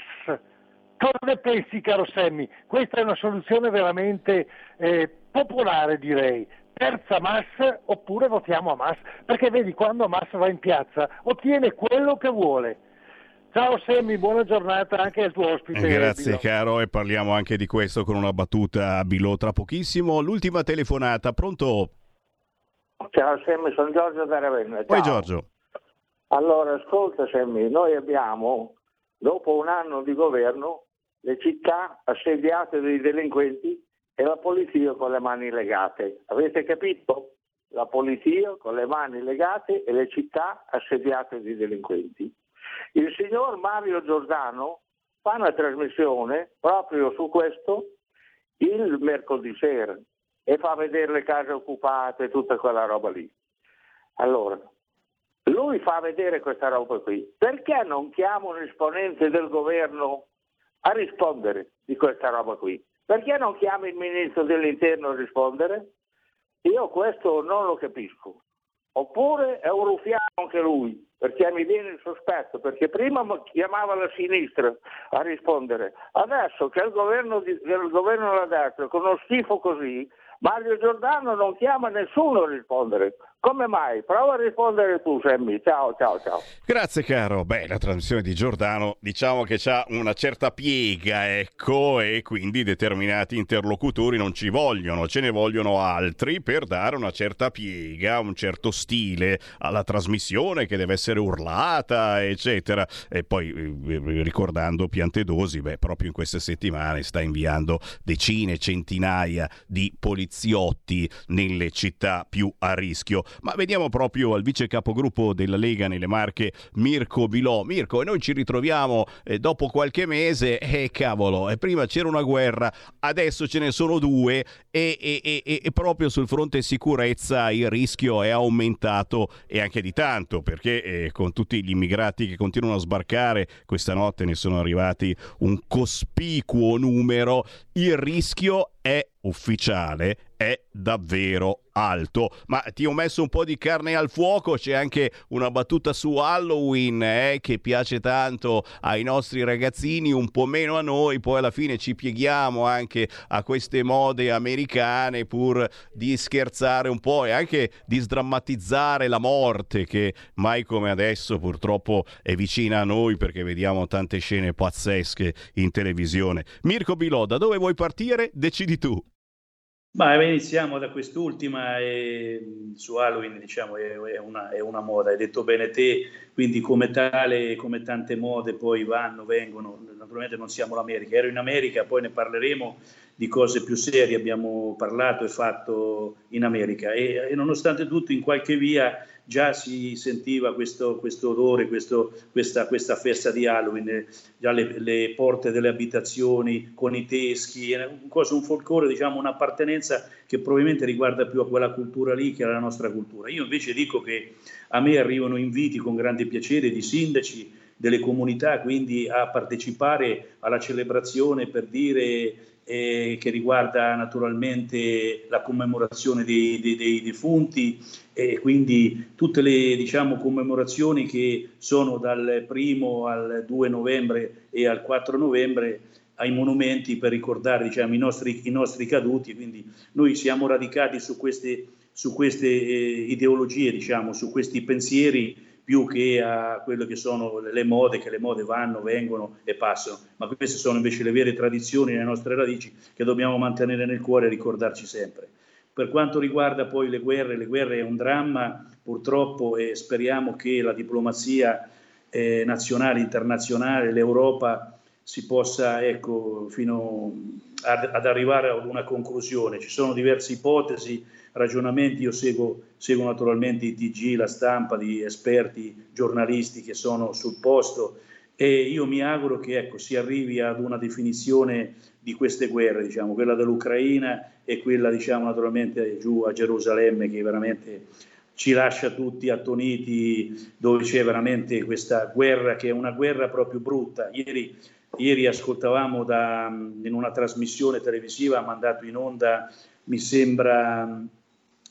Cosa ne pensi, caro Semmi? Questa è una soluzione veramente eh, popolare, direi. Terza Hamas oppure votiamo Hamas, perché vedi, quando Hamas va in piazza ottiene quello che vuole Ciao Semmi, buona giornata anche al tuo ospite. Eh, grazie Bilo. caro e parliamo anche di questo con una battuta a Bilo tra pochissimo. L'ultima telefonata, pronto? Ciao Semmi, sono Giorgio da Ravenna. Poi Giorgio. Allora, ascolta Semmi, noi abbiamo, dopo un anno di governo, le città assediate dai delinquenti e la polizia con le mani legate. Avete capito? La polizia con le mani legate e le città assediate dai delinquenti. Il signor Mario Giordano fa una trasmissione proprio su questo il mercoledì sera e fa vedere le case occupate e tutta quella roba lì. Allora, lui fa vedere questa roba qui. Perché non chiama un esponente del governo a rispondere di questa roba qui? Perché non chiama il ministro dell'interno a rispondere? Io questo non lo capisco. Oppure è un ruffiano anche lui, perché mi viene il sospetto, perché prima chiamava la sinistra a rispondere, adesso che il governo, di, il governo della destra con uno schifo così, Mario Giordano non chiama nessuno a rispondere. Come mai? Prova a rispondere tu, Sammy. Ciao, ciao, ciao. Grazie, caro. Beh, la trasmissione di Giordano diciamo che ha una certa piega, ecco, e quindi determinati interlocutori non ci vogliono, ce ne vogliono altri per dare una certa piega, un certo stile alla trasmissione che deve essere urlata, eccetera. E poi eh, ricordando Piantedosi, beh, proprio in queste settimane sta inviando decine, centinaia di poliziotti nelle città più a rischio. Ma vediamo proprio al vice capogruppo della Lega nelle Marche, Mirko Bilò. Mirko, e noi ci ritroviamo eh, dopo qualche mese e eh, cavolo, e prima c'era una guerra, adesso ce ne sono due e, e, e, e proprio sul fronte sicurezza il rischio è aumentato e anche di tanto perché eh, con tutti gli immigrati che continuano a sbarcare questa notte ne sono arrivati un cospicuo numero, il rischio è ufficiale è davvero alto. Ma ti ho messo un po' di carne al fuoco, c'è anche una battuta su Halloween eh, che piace tanto ai nostri ragazzini, un po' meno a noi, poi alla fine ci pieghiamo anche a queste mode americane pur di scherzare un po' e anche di sdrammatizzare la morte che mai come adesso purtroppo è vicina a noi perché vediamo tante scene pazzesche in televisione. Mirko Bilò, da dove vuoi partire? Decidi tu. Ma iniziamo da quest'ultima e su Halloween diciamo è, è, una, è, una, moda, hai detto bene te, quindi come tale, come tante mode poi vanno, vengono, naturalmente non siamo l'America, ero in America, poi ne parleremo di cose più serie, abbiamo parlato e fatto in America. E, e nonostante tutto in qualche via già si sentiva questo, questo odore, questo, questa, questa, festa di Halloween, già le, le, porte delle abitazioni con i teschi, un, cosa, un folklore, diciamo, un'appartenenza che probabilmente riguarda più a quella cultura lì che alla nostra cultura. Io invece dico che a me arrivano inviti con grande piacere di sindaci delle comunità, quindi a partecipare alla celebrazione per dire eh, che riguarda naturalmente la commemorazione dei, dei, dei, defunti e quindi tutte le diciamo, commemorazioni che sono dal primo al 2 novembre e al 4 novembre ai monumenti per ricordare diciamo, i, nostri, i, nostri, caduti, quindi noi siamo radicati su queste, su queste eh, ideologie, diciamo, su questi pensieri più che a quello che sono le mode, che le mode vanno, vengono e passano, ma queste sono invece le vere tradizioni, le nostre radici che dobbiamo mantenere nel cuore e ricordarci sempre. Per quanto riguarda poi le guerre, le guerre è un dramma purtroppo e speriamo che la diplomazia eh, nazionale, internazionale, l'Europa si possa ecco, fino ad, ad arrivare ad una conclusione. Ci sono diverse ipotesi, ragionamenti, io seguo, seguo naturalmente i TG, la stampa di esperti, giornalisti che sono sul posto e io mi auguro che ecco, si arrivi ad una definizione di queste guerre, diciamo, quella dell'Ucraina e quella diciamo, naturalmente giù a Gerusalemme che veramente ci lascia tutti attoniti, dove c'è veramente questa guerra che è una guerra proprio brutta. Ieri, ieri ascoltavamo da, in una trasmissione televisiva mandato in onda, mi sembra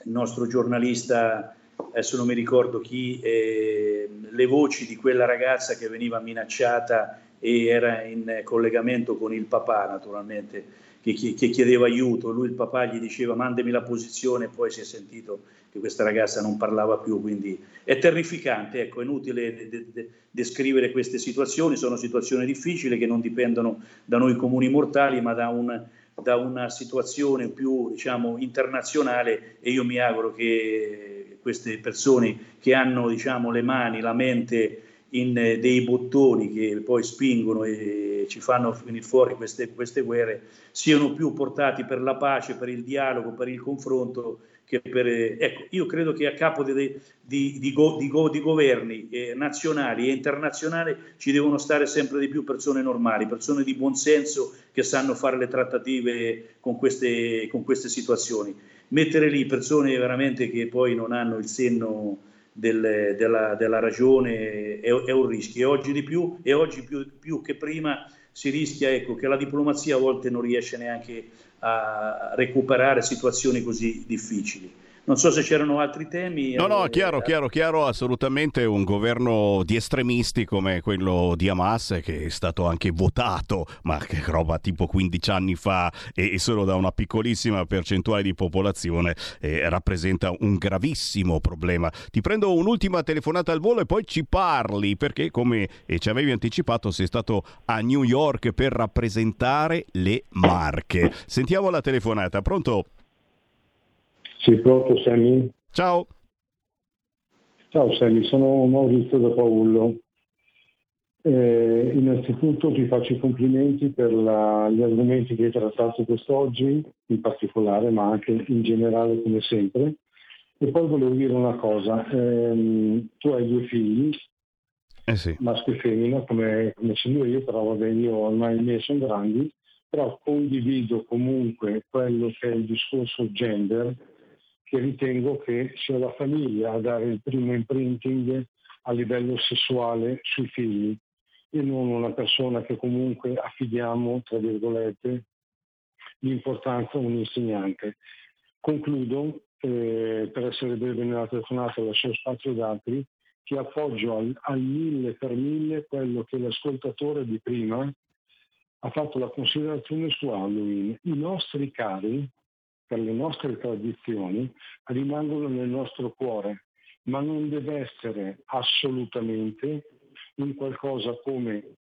il nostro giornalista, adesso non mi ricordo chi, eh, le voci di quella ragazza che veniva minacciata e era in collegamento con il papà naturalmente, che, che chiedeva aiuto, lui il papà gli diceva mandami la posizione e poi si è sentito che questa ragazza non parlava più, quindi è terrificante, ecco, è inutile de- de- de- descrivere queste situazioni, sono situazioni difficili che non dipendono da noi comuni mortali, ma da un da una situazione più diciamo, internazionale e io mi auguro che queste persone che hanno diciamo, le mani, la mente in eh, dei bottoni che poi spingono e ci fanno venire fuori queste, queste guerre siano più portati per la pace, per il dialogo, per il confronto per... Ecco, io credo che a capo di, di, di, go, go, di governi eh, nazionali e internazionali ci devono stare sempre di più persone normali, persone di buon senso che sanno fare le trattative con queste, con queste situazioni. Mettere lì persone veramente che poi non hanno il senno del, della, della, ragione è, è, un rischio e oggi di più, e oggi più, più che prima si rischia ecco, che la diplomazia a volte non riesce neanche a recuperare situazioni così difficili. Non so se c'erano altri temi. No, no, chiaro, chiaro, chiaro, assolutamente un governo di estremisti come quello di Hamas che è stato anche votato, ma che roba tipo 15 anni fa e solo da una piccolissima percentuale di popolazione eh, rappresenta un gravissimo problema. Ti prendo un'ultima telefonata al volo e poi ci parli perché come ci avevi anticipato sei stato a New York per rappresentare le Marche. Sentiamo la telefonata, pronto? Sì, pronto Sammy? Ciao. Ciao Sammy, sono Maurizio da Paolo. Eh, innanzitutto ti faccio i complimenti per la, gli argomenti che hai trattato quest'oggi, in particolare, ma anche in generale come sempre. E poi volevo dire una cosa, ehm, tu hai due figli, eh sì. maschio e femmina, come, come sono io, però vabbè, io ormai i miei sono grandi, però condivido comunque quello che è il discorso gender, che ritengo che sia la famiglia a dare il primo imprinting a livello sessuale sui figli e non una persona che comunque affidiamo, tra virgolette, l'importanza a un insegnante. Concludo, eh, per essere breve nella telefonata, lascio spazio ad altri, che appoggio al, al mille per mille quello che l'ascoltatore di prima ha fatto la considerazione su Halloween. I nostri cari, per le nostre tradizioni, rimangono nel nostro cuore, ma non deve essere assolutamente un qualcosa come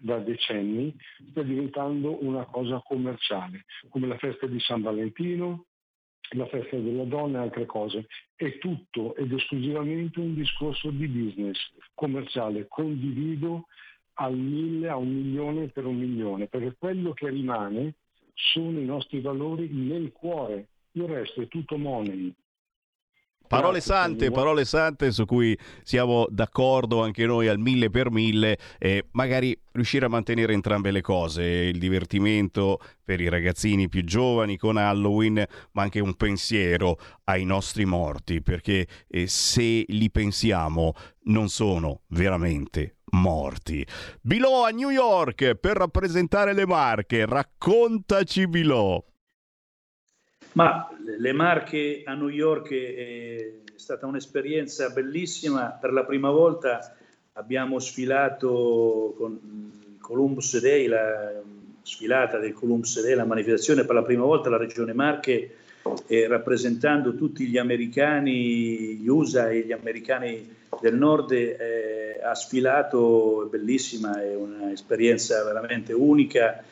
da decenni sta diventando una cosa commerciale, come la festa di San Valentino, la festa della donna e altre cose. È tutto ed esclusivamente un discorso di business commerciale. Condivido al mille, a un milione per un milione, perché quello che rimane sono i nostri valori nel cuore. Il resto è tutto money. Parole sante, parole sante su cui siamo d'accordo anche noi al mille per mille e magari riuscire a mantenere entrambe le cose, il divertimento per i ragazzini più giovani con Halloween, ma anche un pensiero ai nostri morti, perché eh, se li pensiamo non sono veramente morti. Bilò a New York per rappresentare le Marche, raccontaci Bilò. Ma le Marche a New York è stata un'esperienza bellissima. Per la prima volta abbiamo sfilato con Columbus Day, la sfilata del Columbus Day, la manifestazione per la prima volta la Regione Marche eh, rappresentando tutti gli americani, gli USA e gli americani del nord eh, ha sfilato, è bellissima, è un'esperienza veramente unica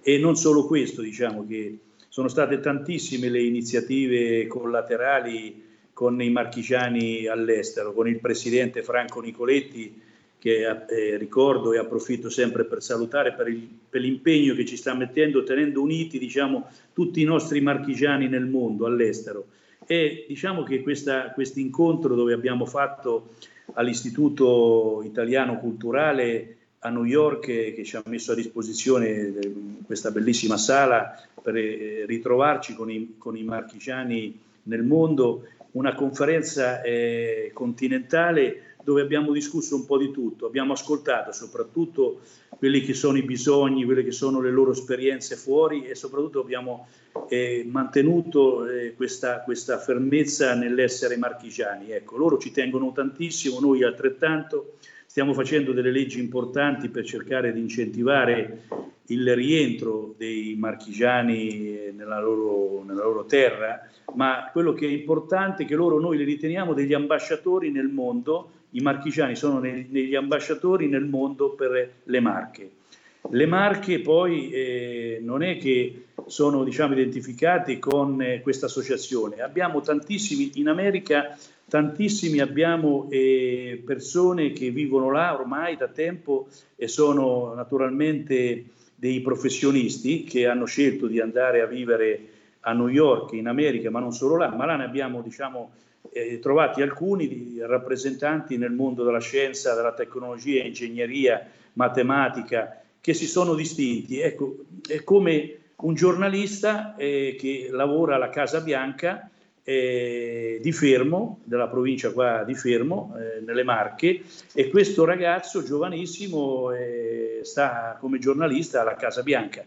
e non solo questo, diciamo che sono state tantissime le iniziative collaterali con i marchigiani all'estero, con il presidente Franco Nicoletti, che eh, ricordo e approfitto sempre per salutare per, il, per, l'impegno che ci sta mettendo, tenendo uniti diciamo, tutti i nostri marchigiani nel mondo, all'estero. E diciamo che questo incontro dove abbiamo fatto all'Istituto Italiano Culturale a New York che ci ha messo a disposizione eh, questa bellissima sala per eh, ritrovarci con i, con i marchigiani nel mondo, una conferenza eh, continentale dove abbiamo discusso un po' di tutto, abbiamo ascoltato soprattutto quelli che sono i bisogni, quelle che sono le loro esperienze fuori e soprattutto abbiamo eh, mantenuto eh, questa, questa, fermezza nell'essere marchigiani. Ecco, loro ci tengono tantissimo, noi altrettanto Stiamo facendo delle leggi importanti per cercare di incentivare il rientro dei marchigiani nella loro, nella loro terra, ma quello che è importante è che loro noi li riteniamo degli ambasciatori nel mondo, i marchigiani sono degli ambasciatori nel mondo per le marche. Le marche poi eh, non è che sono diciamo, identificate con eh, questa associazione, abbiamo tantissimi, in America tantissimi abbiamo eh, persone che vivono là ormai da tempo e sono naturalmente dei professionisti che hanno scelto di andare a vivere a New York, in America, ma non solo là, ma là ne abbiamo diciamo, eh, trovati alcuni rappresentanti nel mondo della scienza, della tecnologia, ingegneria, matematica, che si sono distinti. Ecco, è come un giornalista eh, che lavora alla Casa Bianca eh, di Fermo, della provincia qua di Fermo, eh, nelle Marche, e questo ragazzo giovanissimo eh, sta come giornalista alla Casa Bianca.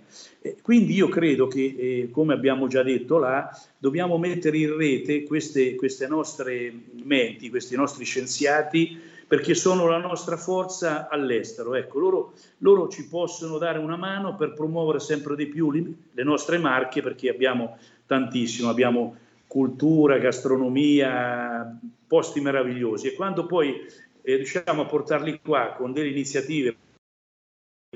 quindi io credo che, eh, come abbiamo già detto là, dobbiamo mettere in rete queste, queste nostre menti, questi nostri scienziati, perché sono la nostra forza all'estero. Ecco, loro, loro, ci possono dare una mano per promuovere sempre di più le nostre marche, perché abbiamo tantissimo, abbiamo cultura, gastronomia, posti meravigliosi e quando poi eh, riusciamo a portarli qua con delle iniziative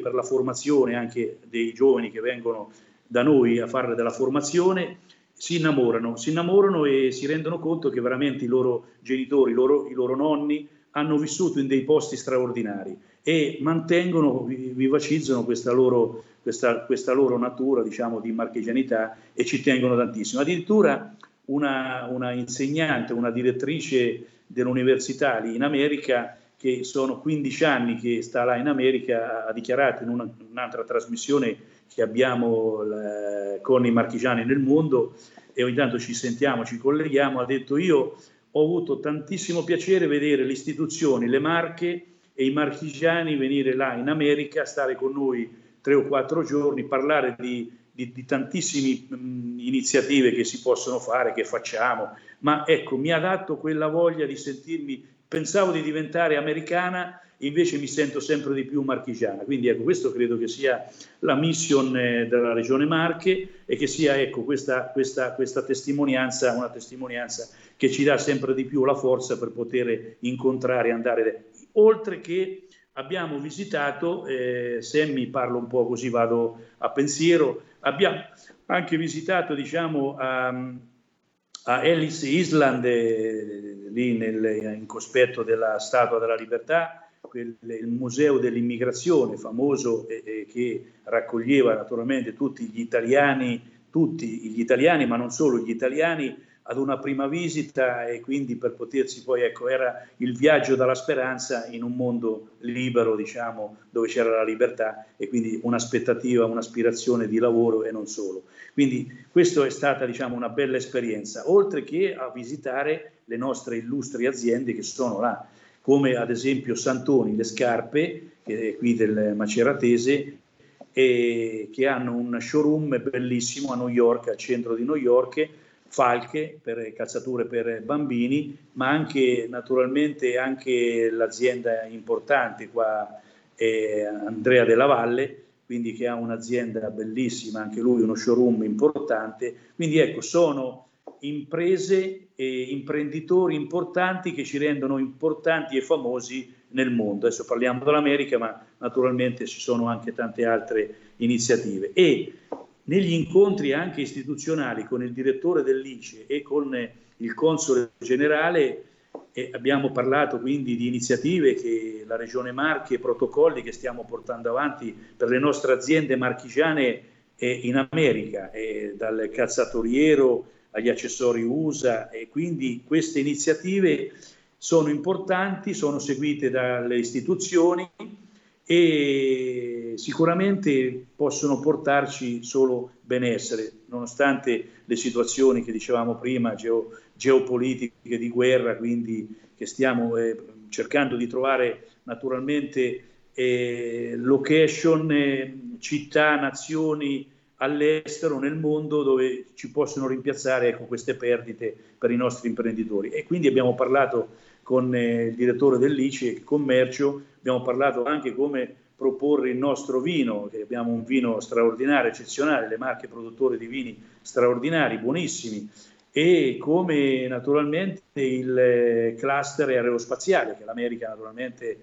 per la formazione anche dei giovani che vengono da noi a fare della formazione, si innamorano, si innamorano e si rendono conto che veramente i loro genitori, i loro, i loro nonni hanno vissuto in dei posti straordinari e mantengono, vivacizzano questa loro, questa, questa loro natura diciamo, di marchigianità e ci tengono tantissimo. Addirittura una, una insegnante, una direttrice dell'università lì in America che sono 15 anni che sta là in America, ha dichiarato in una, un'altra trasmissione che abbiamo la, con i marchigiani nel mondo e ogni tanto ci sentiamo, ci colleghiamo, ha detto io ho avuto tantissimo piacere vedere le istituzioni, le marche e i marchigiani venire là in America, stare con noi tre o quattro giorni, parlare di, di, di tantissime iniziative che si possono fare, che facciamo, ma ecco, mi ha dato quella voglia di sentirmi, pensavo di diventare americana, invece mi sento sempre di più marchigiana. Quindi ecco, questo credo che sia la mission eh, della Regione Marche e che sia ecco, questa, questa, questa testimonianza, una testimonianza che ci dà sempre di più la forza per poter incontrare andare oltre che abbiamo visitato, eh, se mi parlo un po' così vado a pensiero, abbiamo anche visitato diciamo a, a Ellis Island, eh, lì nel, in cospetto della Statua della Libertà, quel, il museo dell'immigrazione famoso eh, che raccoglieva naturalmente tutti gli italiani, tutti gli italiani, ma non solo gli italiani, ad una prima visita e quindi per potersi poi, ecco, era il viaggio dalla speranza in un mondo libero, diciamo, dove c'era la libertà e quindi un'aspettativa, un'aspirazione di lavoro e non solo. Quindi questa è stata, diciamo, una bella esperienza, oltre che a visitare le nostre illustri aziende che sono là, come ad esempio Santoni, le scarpe, è qui del Maceratese, e che hanno un showroom bellissimo a New York, al centro di New York, falche per calzature per bambini, ma anche naturalmente anche l'azienda importante qua è Andrea della Valle, quindi che ha un'azienda bellissima, anche lui uno showroom importante. Quindi ecco, sono imprese e imprenditori importanti che ci rendono importanti e famosi nel mondo. Adesso parliamo dell'America, ma naturalmente ci sono anche tante altre iniziative. E negli incontri anche istituzionali con il direttore dell'ICE e con il console generale eh, abbiamo parlato quindi di iniziative che la Regione Marche protocolli che stiamo portando avanti per le nostre aziende marchigiane eh, in America, eh, dal calzatoriero agli accessori USA e quindi queste iniziative sono importanti, sono seguite dalle istituzioni e sicuramente possono portarci solo benessere, nonostante le situazioni che dicevamo prima, geo, geopolitiche di guerra, quindi che stiamo eh, cercando di trovare naturalmente eh, location, eh, città, nazioni all'estero, nel mondo, dove ci possono rimpiazzare ecco, queste perdite per i nostri imprenditori. E quindi abbiamo parlato con eh, il direttore dell'ICE Commercio, abbiamo parlato anche come proporre il nostro vino, che abbiamo un vino straordinario, eccezionale, le marche produttori di vini straordinari, buonissimi, e come naturalmente il eh, cluster aerospaziale, che l'America naturalmente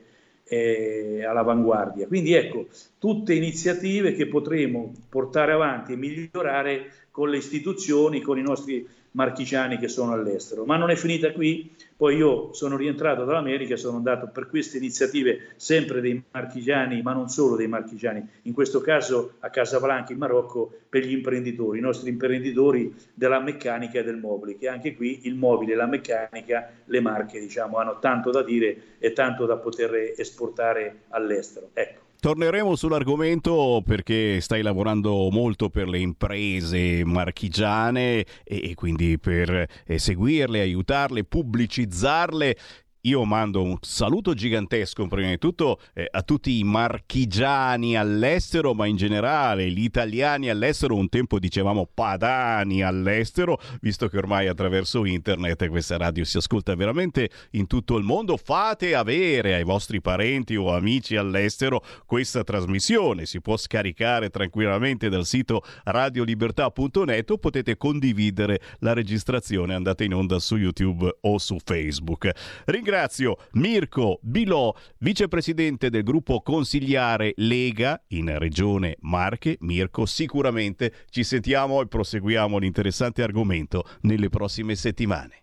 è all'avanguardia. Quindi ecco, tutte iniziative che potremo portare avanti e migliorare con le istituzioni, con i nostri marchigiani che sono all'estero. Ma non è finita qui, poi io sono rientrato dall'America e sono andato per queste iniziative sempre dei marchigiani, ma non solo dei marchigiani, in questo caso a Casablanca in Marocco per gli imprenditori, i nostri imprenditori della meccanica e del mobile, che anche qui il mobile e la meccanica, le marche diciamo, hanno tanto da dire e tanto da poter esportare all'estero. Ecco. Torneremo sull'argomento perché stai lavorando molto per le imprese marchigiane e, quindi per eh, seguirle, aiutarle, pubblicizzarle io mando un saluto gigantesco prima di tutto eh, a tutti i marchigiani all'estero, ma in generale gli italiani all'estero, un tempo dicevamo padani all'estero, visto che ormai attraverso internet questa radio si ascolta veramente in tutto il mondo, fate avere ai vostri parenti o amici all'estero questa trasmissione, si può scaricare tranquillamente dal sito radiolibertà.net o potete condividere la registrazione andate in onda su YouTube o su Facebook. Ringrazio ringrazio Mirko Bilò, vicepresidente del gruppo consigliare Lega in Regione Marche. Mirko, sicuramente ci sentiamo e proseguiamo l'interessante argomento nelle prossime settimane.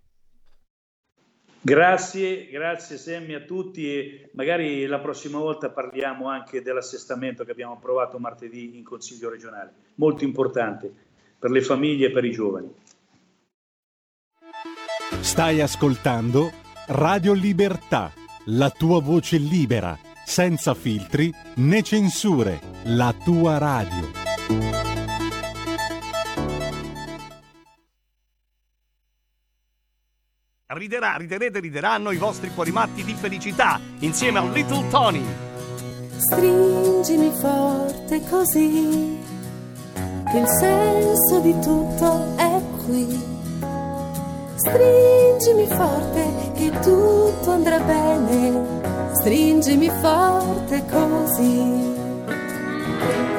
Grazie, grazie Semmi a tutti e magari la prossima volta parliamo anche dell'assestamento che abbiamo approvato martedì in Consiglio regionale, molto importante per le famiglie e per i giovani. Stai ascoltando Radio Libertà, la tua voce libera, senza filtri né censure, la tua radio. Riderà, riderete, rideranno i vostri cuori matti di felicità insieme a Little Tony. Stringimi forte così, che il senso di tutto è qui. Stringimi forte che tutto andrà bene, stringimi forte così.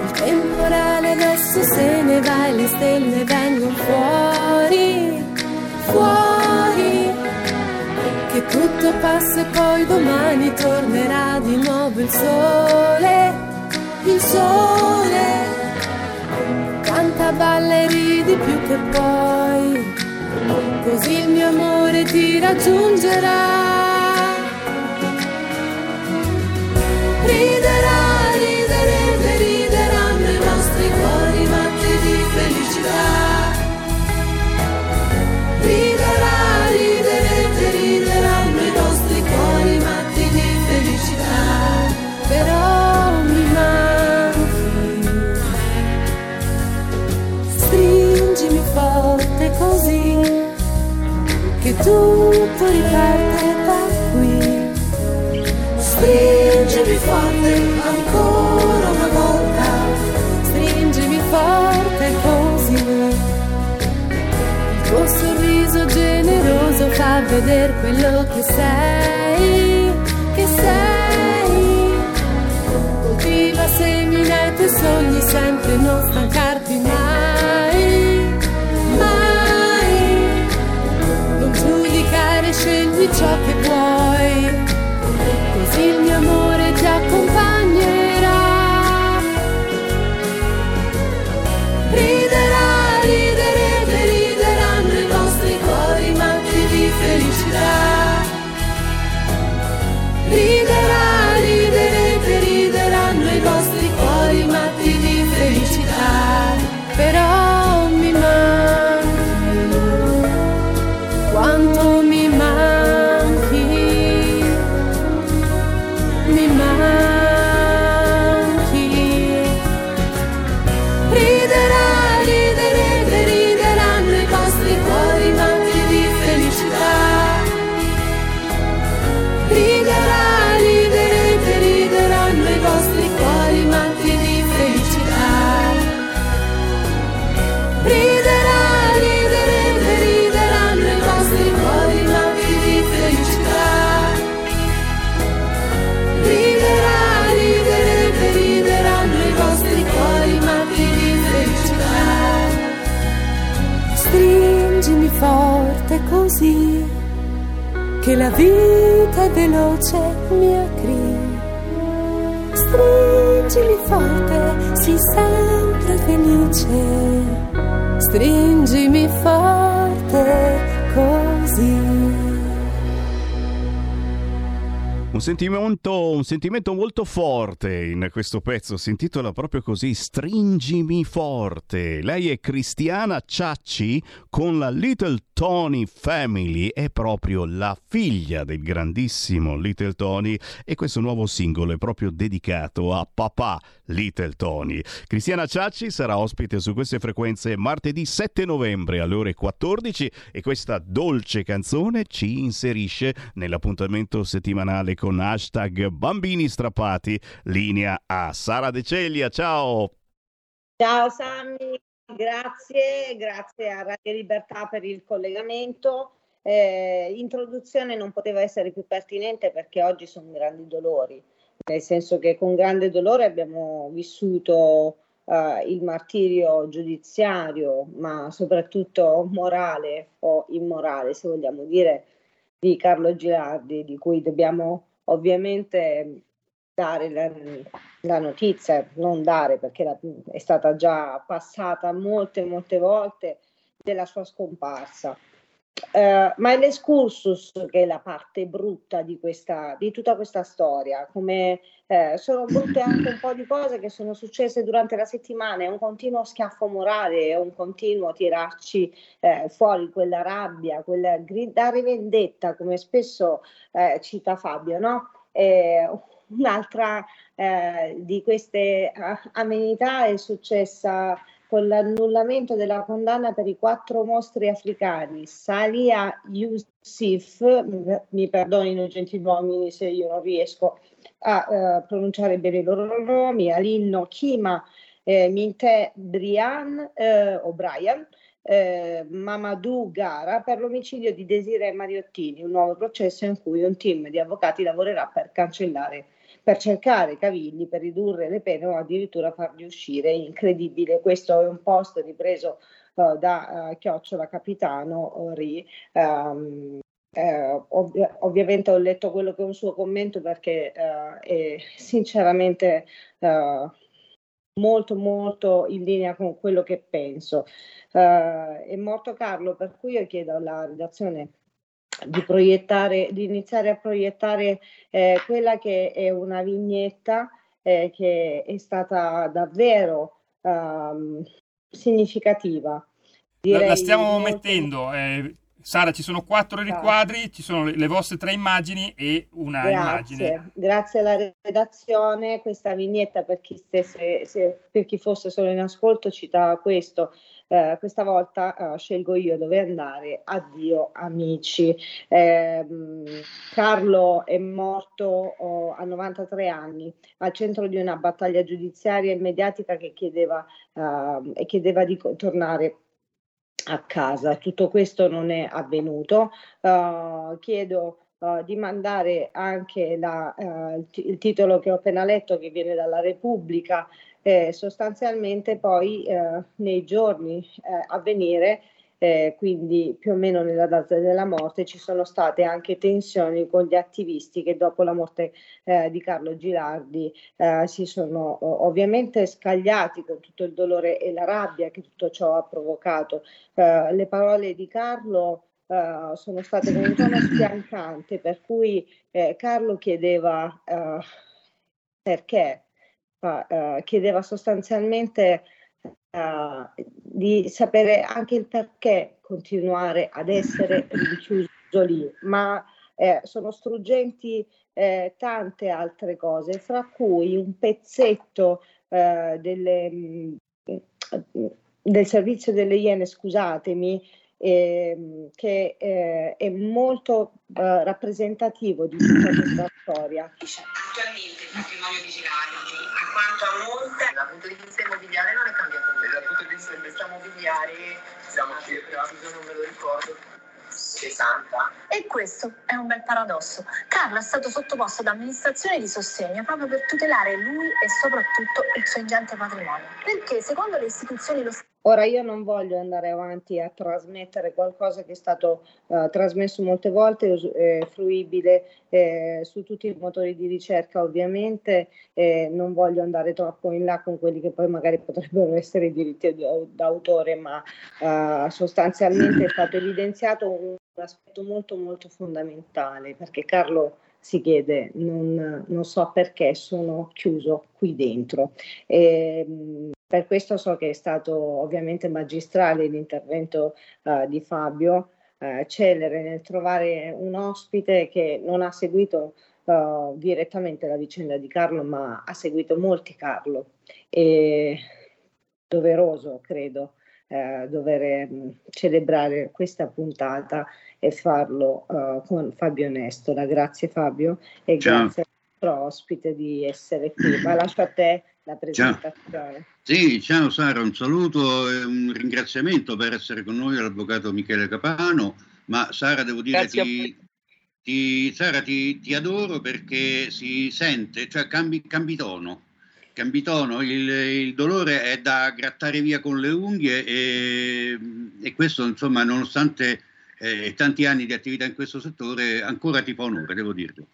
Il temporale adesso se ne va e le stelle vengono fuori, fuori che tutto passa e poi domani tornerà di nuovo il sole, il sole. Canta, balla e ridi più che poi, così il mio amore ti raggiungerà. Riderà, tutto riparte da qui. Stringimi forte ancora una volta. Stringimi forte così. Il tuo sorriso generoso fa vedere quello che sei, che sei. Coltiva semina i tuoi sogni sempre, non stancarti mai, scegli ciò che vuoi, così il mio amore ti accompagnerà. La vita è veloce, mia cri. Stringimi forte, sii sempre felice. Stringimi forte Un sentimento, un sentimento molto forte in questo pezzo, si intitola proprio così, Stringimi forte. Lei è Cristiana Ciacci con la Little Tony Family, è proprio la figlia del grandissimo Little Tony e questo nuovo singolo è proprio dedicato a papà Little Tony. Cristiana Ciacci sarà ospite su queste frequenze martedì 7 novembre alle ore 14 e questa dolce canzone ci inserisce nell'appuntamento settimanale con hashtag bambini strappati, linea a Sara De Celia. Ciao! Ciao Sammy, grazie, grazie a Radio Libertà per il collegamento. Eh, introduzione non poteva essere più pertinente perché oggi sono grandi dolori, nel senso che con grande dolore abbiamo vissuto eh, il martirio giudiziario, ma soprattutto morale o immorale, se vogliamo dire, di Carlo Girardi, di cui dobbiamo ovviamente dare la, la notizia, non dare perché la, è stata già passata molte, molte volte della sua scomparsa. Uh, ma è l'escursus che è la parte brutta di, questa, di tutta questa storia, come eh, sono brutte anche un po' di cose che sono successe durante la settimana, è un continuo schiaffo morale, è un continuo tirarci eh, fuori quella rabbia, quella gridare vendetta, come spesso eh, cita Fabio, no? un'altra eh, di queste amenità è successa con l'annullamento della condanna per i quattro mostri africani, Salia Youssef, mi perdonino gentiluomini se io non riesco a uh, pronunciare bene i loro nomi, Alinno Kima, eh, Minte Brian, eh, o Brian, eh, Mamadou Gara per l'omicidio di Desiree Mariottini, un nuovo processo in cui un team di avvocati lavorerà per cancellare per cercare cavilli, per ridurre le pene o addirittura farli uscire. Incredibile, questo è un post ripreso uh, da uh, Chiocciola Capitano uh, Ri. Um, eh, ov- ovviamente ho letto quello che è un suo commento perché uh, è sinceramente uh, molto molto in linea con quello che penso. Uh, è morto Carlo, per cui io chiedo alla redazione di proiettare, di iniziare a proiettare eh, quella che è una vignetta eh, che è stata davvero um, significativa. Direi la stiamo molto... mettendo. Eh, Sara, ci sono quattro riquadri, ci sono le, le vostre tre immagini e una Grazie. immagine. Grazie alla redazione, questa vignetta per chi, stesse, se, per chi fosse solo in ascolto cita questo. Eh, questa volta eh, scelgo io dove andare. Addio amici. Eh, Carlo è morto oh, a 93 anni al centro di una battaglia giudiziaria e mediatica che chiedeva, eh, chiedeva di tornare a casa. Tutto questo non è avvenuto. Uh, chiedo uh, di mandare anche la, uh, il titolo che ho appena letto che viene dalla Repubblica. Eh, sostanzialmente poi nei giorni a venire eh, quindi più o meno nella data della morte ci sono state anche tensioni con gli attivisti che dopo la morte eh, di Carlo Gilardi eh, si sono ovviamente scagliati con tutto il dolore e la rabbia che tutto ciò ha provocato. Eh, le parole di Carlo Uh, sono state con un tono spiancante, per cui eh, Carlo chiedeva uh, perché, uh, chiedeva sostanzialmente uh, di sapere anche il perché continuare ad essere rinchiuso lì, ma eh, sono struggenti eh, tante altre cose, fra cui un pezzetto eh, delle, mm, del servizio delle Iene, scusatemi, eh, che eh, è molto eh, rappresentativo di tutta questa storia. Attualmente il patrimonio digitale, quanto a molte, dal punto di vista immobiliare non è cambiato nulla. Dal punto di vista immobiliare siamo circa, non me lo ricordo, 60. E questo è un bel paradosso. Carlo è stato sottoposto ad amministrazione di sostegno proprio per tutelare lui e soprattutto il suo ingente patrimonio. Perché secondo le istituzioni lo Ora io non voglio andare avanti a trasmettere qualcosa che è stato uh, trasmesso molte volte, eh, fruibile eh, su tutti i motori di ricerca ovviamente, eh, non voglio andare troppo in là con quelli che poi magari potrebbero essere i diritti d'autore, ma uh, sostanzialmente è stato evidenziato un aspetto molto molto fondamentale perché Carlo si chiede, non, non so perché sono chiuso qui dentro. E, ehm, per questo so che è stato ovviamente magistrale l'intervento uh, di Fabio, uh, celere nel trovare un ospite che non ha seguito uh, direttamente la vicenda di Carlo, ma ha seguito molti Carlo. E doveroso, credo, dover um, celebrare questa puntata e farlo con Fabio Nestola. Grazie Fabio e Ciao. grazie al nostro ospite di essere qui. Ma lascio a te la presentazione. Ciao. Sì, ciao Sara, un saluto e un ringraziamento per essere con noi all'avvocato Michele Capano, ma Sara devo dire ti, ti, Sara, ti, ti, adoro perché si sente, cioè cambi, cambi tono, cambi tono, il, il, dolore è da grattare via con le unghie e, e questo insomma nonostante eh, tanti anni di attività in questo settore, ancora ti fa onore, devo dirlo.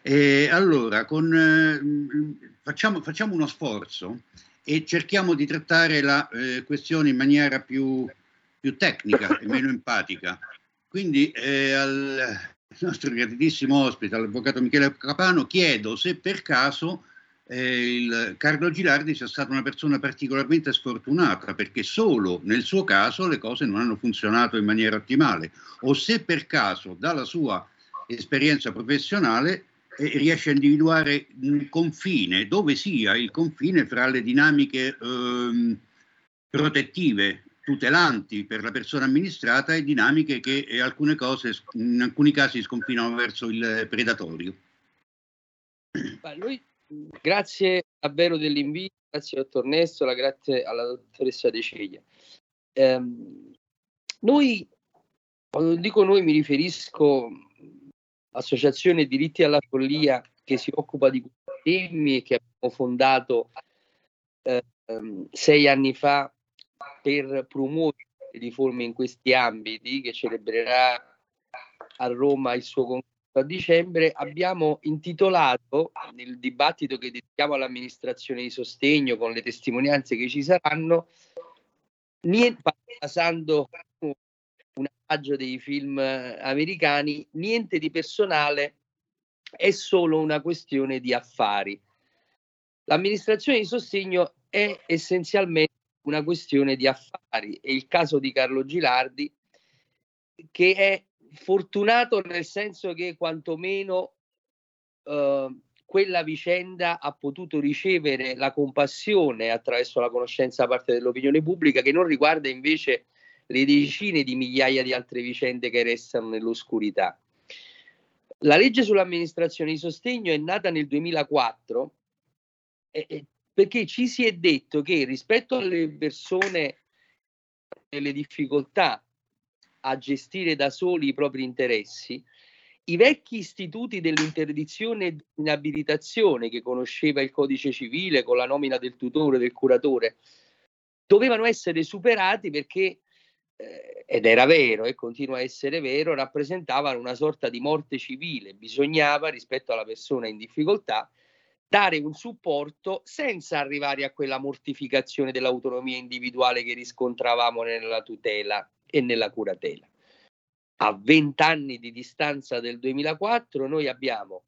E allora, con, eh, facciamo, facciamo, uno sforzo e cerchiamo di trattare la eh, questione in maniera più, più, tecnica e meno empatica. Quindi eh, al nostro gratitissimo ospite, all'avvocato Michele Capano, chiedo se per caso eh, il Carlo Gilardi sia stata una persona particolarmente sfortunata perché solo nel suo caso le cose non hanno funzionato in maniera ottimale o se per caso dalla sua esperienza professionale riesce a individuare un confine, dove sia il confine fra le dinamiche ehm, protettive, tutelanti per la persona amministrata e dinamiche che in, alcune cose, in alcuni casi sconfinano verso il predatorio. Lui Grazie davvero dell'invito, grazie dottor Nessola, grazie alla dottoressa De Ceglia. Eh, noi, quando dico noi mi riferisco all'Associazione Diritti alla Follia che si occupa di questi temi e che abbiamo fondato eh, sei anni fa per promuovere riforme in questi ambiti, che celebrerà a Roma il suo congresso a dicembre abbiamo intitolato nel dibattito che dedichiamo all'amministrazione di sostegno con le testimonianze che ci saranno, niente, passando un assaggio dei film americani, niente di personale, è solo una questione di affari. L'amministrazione di sostegno è essenzialmente una questione di affari e il caso di Carlo Gilardi che è fortunato nel senso che quantomeno eh, quella vicenda ha potuto ricevere la compassione attraverso la conoscenza da parte dell'opinione pubblica che non riguarda invece le decine di migliaia di altre vicende che restano nell'oscurità. La legge sull'amministrazione di sostegno è nata nel 2004 eh, perché ci si è detto che rispetto alle persone nelle difficoltà a gestire da soli i propri interessi, i vecchi istituti dell'interdizione e dell'inabilitazione che conosceva il codice civile con la nomina del tutore, del curatore, dovevano essere superati perché, ed era vero e continua a essere vero, rappresentavano una sorta di morte civile. Bisognava, rispetto alla persona in difficoltà, dare un supporto senza arrivare a quella mortificazione dell'autonomia individuale che riscontravamo nella tutela e nella curatela. A 20 anni di distanza del 2004 noi abbiamo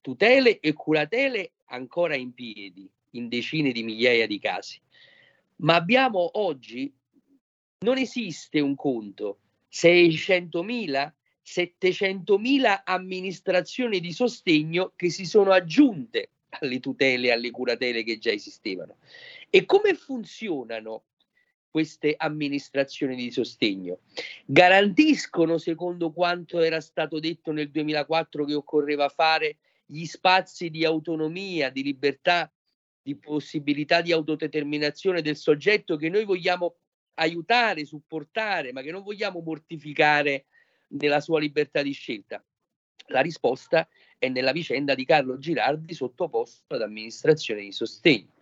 tutele e curatele ancora in piedi in decine di migliaia di casi, ma abbiamo oggi, non esiste un conto, 600.000, 700.000 amministrazioni di sostegno che si sono aggiunte alle tutele alle curatele che già esistevano. E come funzionano queste amministrazioni di sostegno. Garantiscono, secondo quanto era stato detto nel 2004 che occorreva fare, gli spazi di autonomia, di libertà, di possibilità di autodeterminazione del soggetto che noi vogliamo aiutare, supportare, ma che non vogliamo mortificare nella sua libertà di scelta. La risposta è nella vicenda di Carlo Girardi sottoposto ad amministrazione di sostegno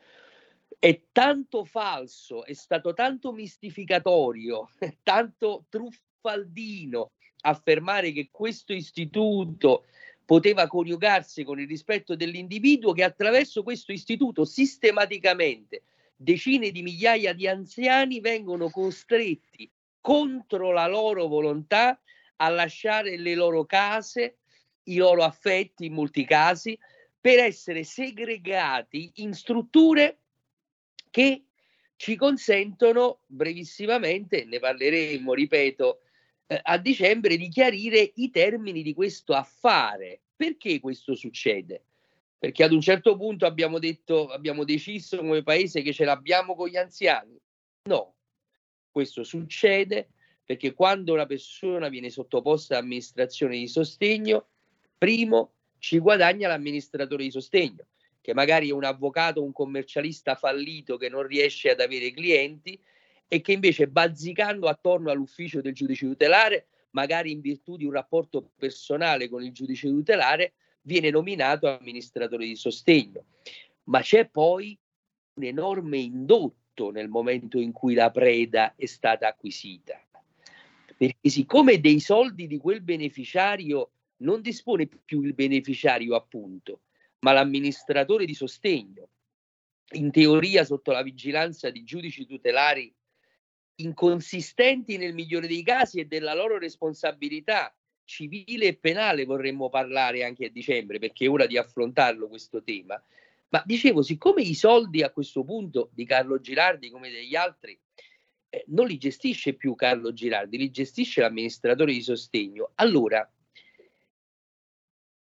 è tanto falso, è stato tanto mistificatorio, tanto truffaldino affermare che questo istituto poteva coniugarsi con il rispetto dell'individuo che attraverso questo istituto sistematicamente decine di migliaia di anziani vengono costretti contro la loro volontà a lasciare le loro case, i loro affetti in molti casi, per essere segregati in strutture che ci consentono brevissimamente, ne parleremo, ripeto, eh, a dicembre, di chiarire i termini di questo affare. Perché questo succede? Perché ad un certo punto abbiamo detto, abbiamo deciso come paese che ce l'abbiamo con gli anziani? No, questo succede perché quando una persona viene sottoposta ad amministrazione di sostegno, primo ci guadagna l'amministratore di sostegno che magari è un avvocato, un commercialista fallito che non riesce ad avere clienti e che invece bazzicando attorno all'ufficio del giudice tutelare, magari in virtù di un rapporto personale con il giudice tutelare, viene nominato amministratore di sostegno. Ma c'è poi un enorme indotto nel momento in cui la preda è stata acquisita. perché siccome dei soldi di quel beneficiario non dispone più il beneficiario appunto, ma l'amministratore di sostegno, in teoria sotto la vigilanza di giudici tutelari inconsistenti nel migliore dei casi e della loro responsabilità civile e penale vorremmo parlare anche a dicembre perché è ora di affrontarlo questo tema. Ma dicevo, siccome i soldi a questo punto di Carlo Girardi come degli altri eh, non li gestisce più Carlo Girardi, li gestisce l'amministratore di sostegno, allora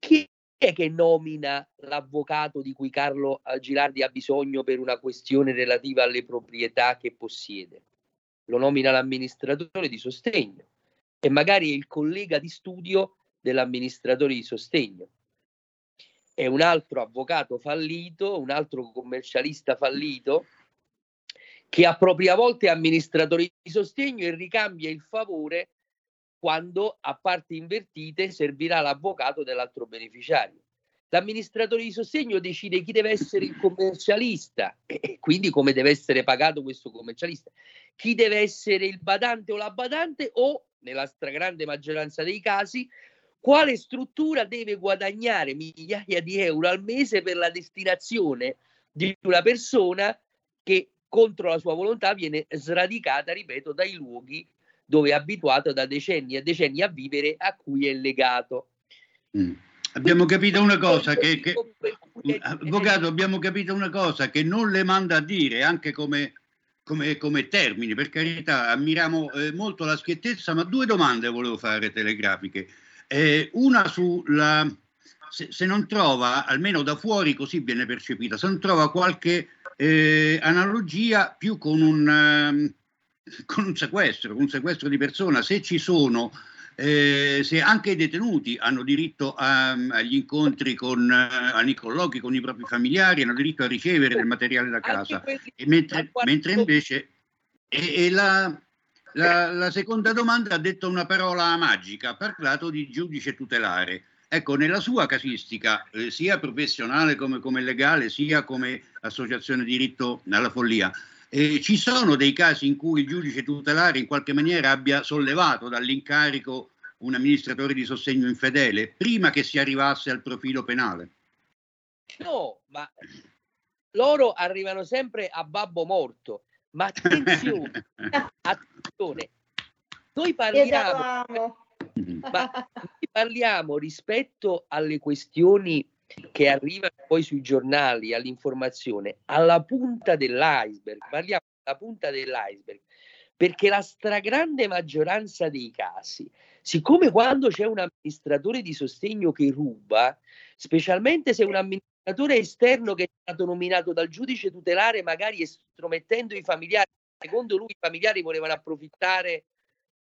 chi è che nomina l'avvocato di cui Carlo Girardi ha bisogno per una questione relativa alle proprietà che possiede? Lo nomina l'amministratore di sostegno e magari è il collega di studio dell'amministratore di sostegno. È un altro avvocato fallito, un altro commercialista fallito che a propria volta è amministratore di sostegno e ricambia il favore quando a parti invertite servirà l'avvocato dell'altro beneficiario. L'amministratore di sostegno decide chi deve essere il commercialista e quindi come deve essere pagato questo commercialista, chi deve essere il badante o la badante o, nella stragrande maggioranza dei casi, quale struttura deve guadagnare migliaia di euro al mese per la destinazione di una persona che contro la sua volontà viene sradicata, ripeto, dai luoghi dove è abituato da decenni e decenni a vivere a cui è legato. Mm. Abbiamo capito una cosa che, che, avvocato, abbiamo capito una cosa che non le manda a dire anche come, come, come termini, per carità, ammiriamo eh, molto la schiettezza, ma due domande volevo fare telegrafiche. Eh, una sulla se, se, non trova, almeno da fuori così viene percepita, se non trova qualche eh, analogia più con un, um, con un sequestro, con un sequestro di persona, se ci sono, eh, se anche i detenuti hanno diritto a, agli incontri con, uh, ai colloqui con i propri familiari, hanno diritto a ricevere del materiale da casa, mentre, mentre, invece e, e la, la, la, seconda domanda ha detto una parola magica, ha parlato di giudice tutelare. Ecco, nella sua casistica, eh, sia professionale come, come legale, sia come associazione diritto alla follia, eh, ci sono dei casi in cui il giudice tutelare in qualche maniera abbia sollevato dall'incarico un amministratore di sostegno infedele prima che si arrivasse al profilo penale? No, ma loro arrivano sempre a babbo morto. Ma attenzione, attenzione, noi parliamo, ma noi parliamo rispetto alle questioni che arrivano poi sui giornali, all'informazione, alla punta dell'iceberg, parliamo della punta dell'iceberg, perché la stragrande maggioranza dei casi, siccome quando c'è un amministratore di sostegno che ruba, specialmente se un amministratore esterno che è stato nominato dal giudice tutelare, magari estromettendo i familiari, secondo lui i familiari volevano approfittare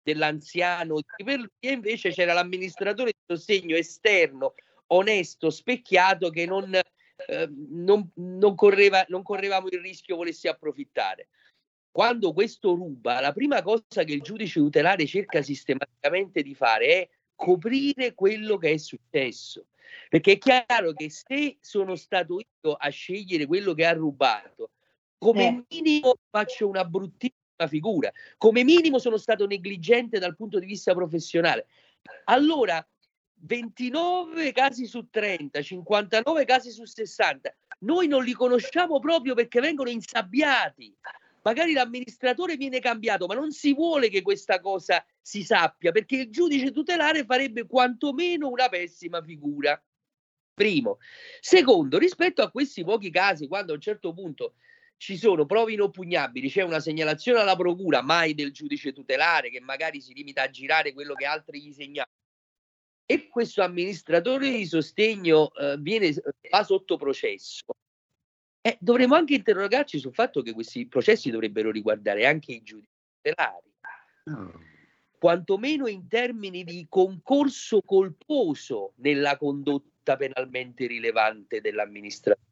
dell'anziano, lui invece c'era l'amministratore di sostegno esterno onesto, specchiato che non, eh, non, non, correva, non correvamo il rischio volessi approfittare. Quando questo ruba, la prima cosa che il giudice tutelare cerca sistematicamente di fare è coprire quello che è successo. Perché è chiaro che se sono stato io a scegliere quello che ha rubato, come eh. minimo faccio una bruttissima figura, come minimo sono stato negligente dal punto di vista professionale. Allora 29 casi su 30, 59 casi su 60. Noi non li conosciamo proprio perché vengono insabbiati. Magari l'amministratore viene cambiato, ma non si vuole che questa cosa si sappia perché il giudice tutelare farebbe quantomeno una pessima figura. Primo. Secondo, rispetto a questi pochi casi, quando a un certo punto ci sono prove inoppugnabili, c'è una segnalazione alla procura, mai del giudice tutelare che magari si limita a girare quello che altri gli segnalano e questo amministratore di sostegno eh, viene, va sotto processo, eh, dovremmo anche interrogarci sul fatto che questi processi dovrebbero riguardare anche i giudici tutelari, oh. quantomeno in termini di concorso colposo nella condotta penalmente rilevante dell'amministratore.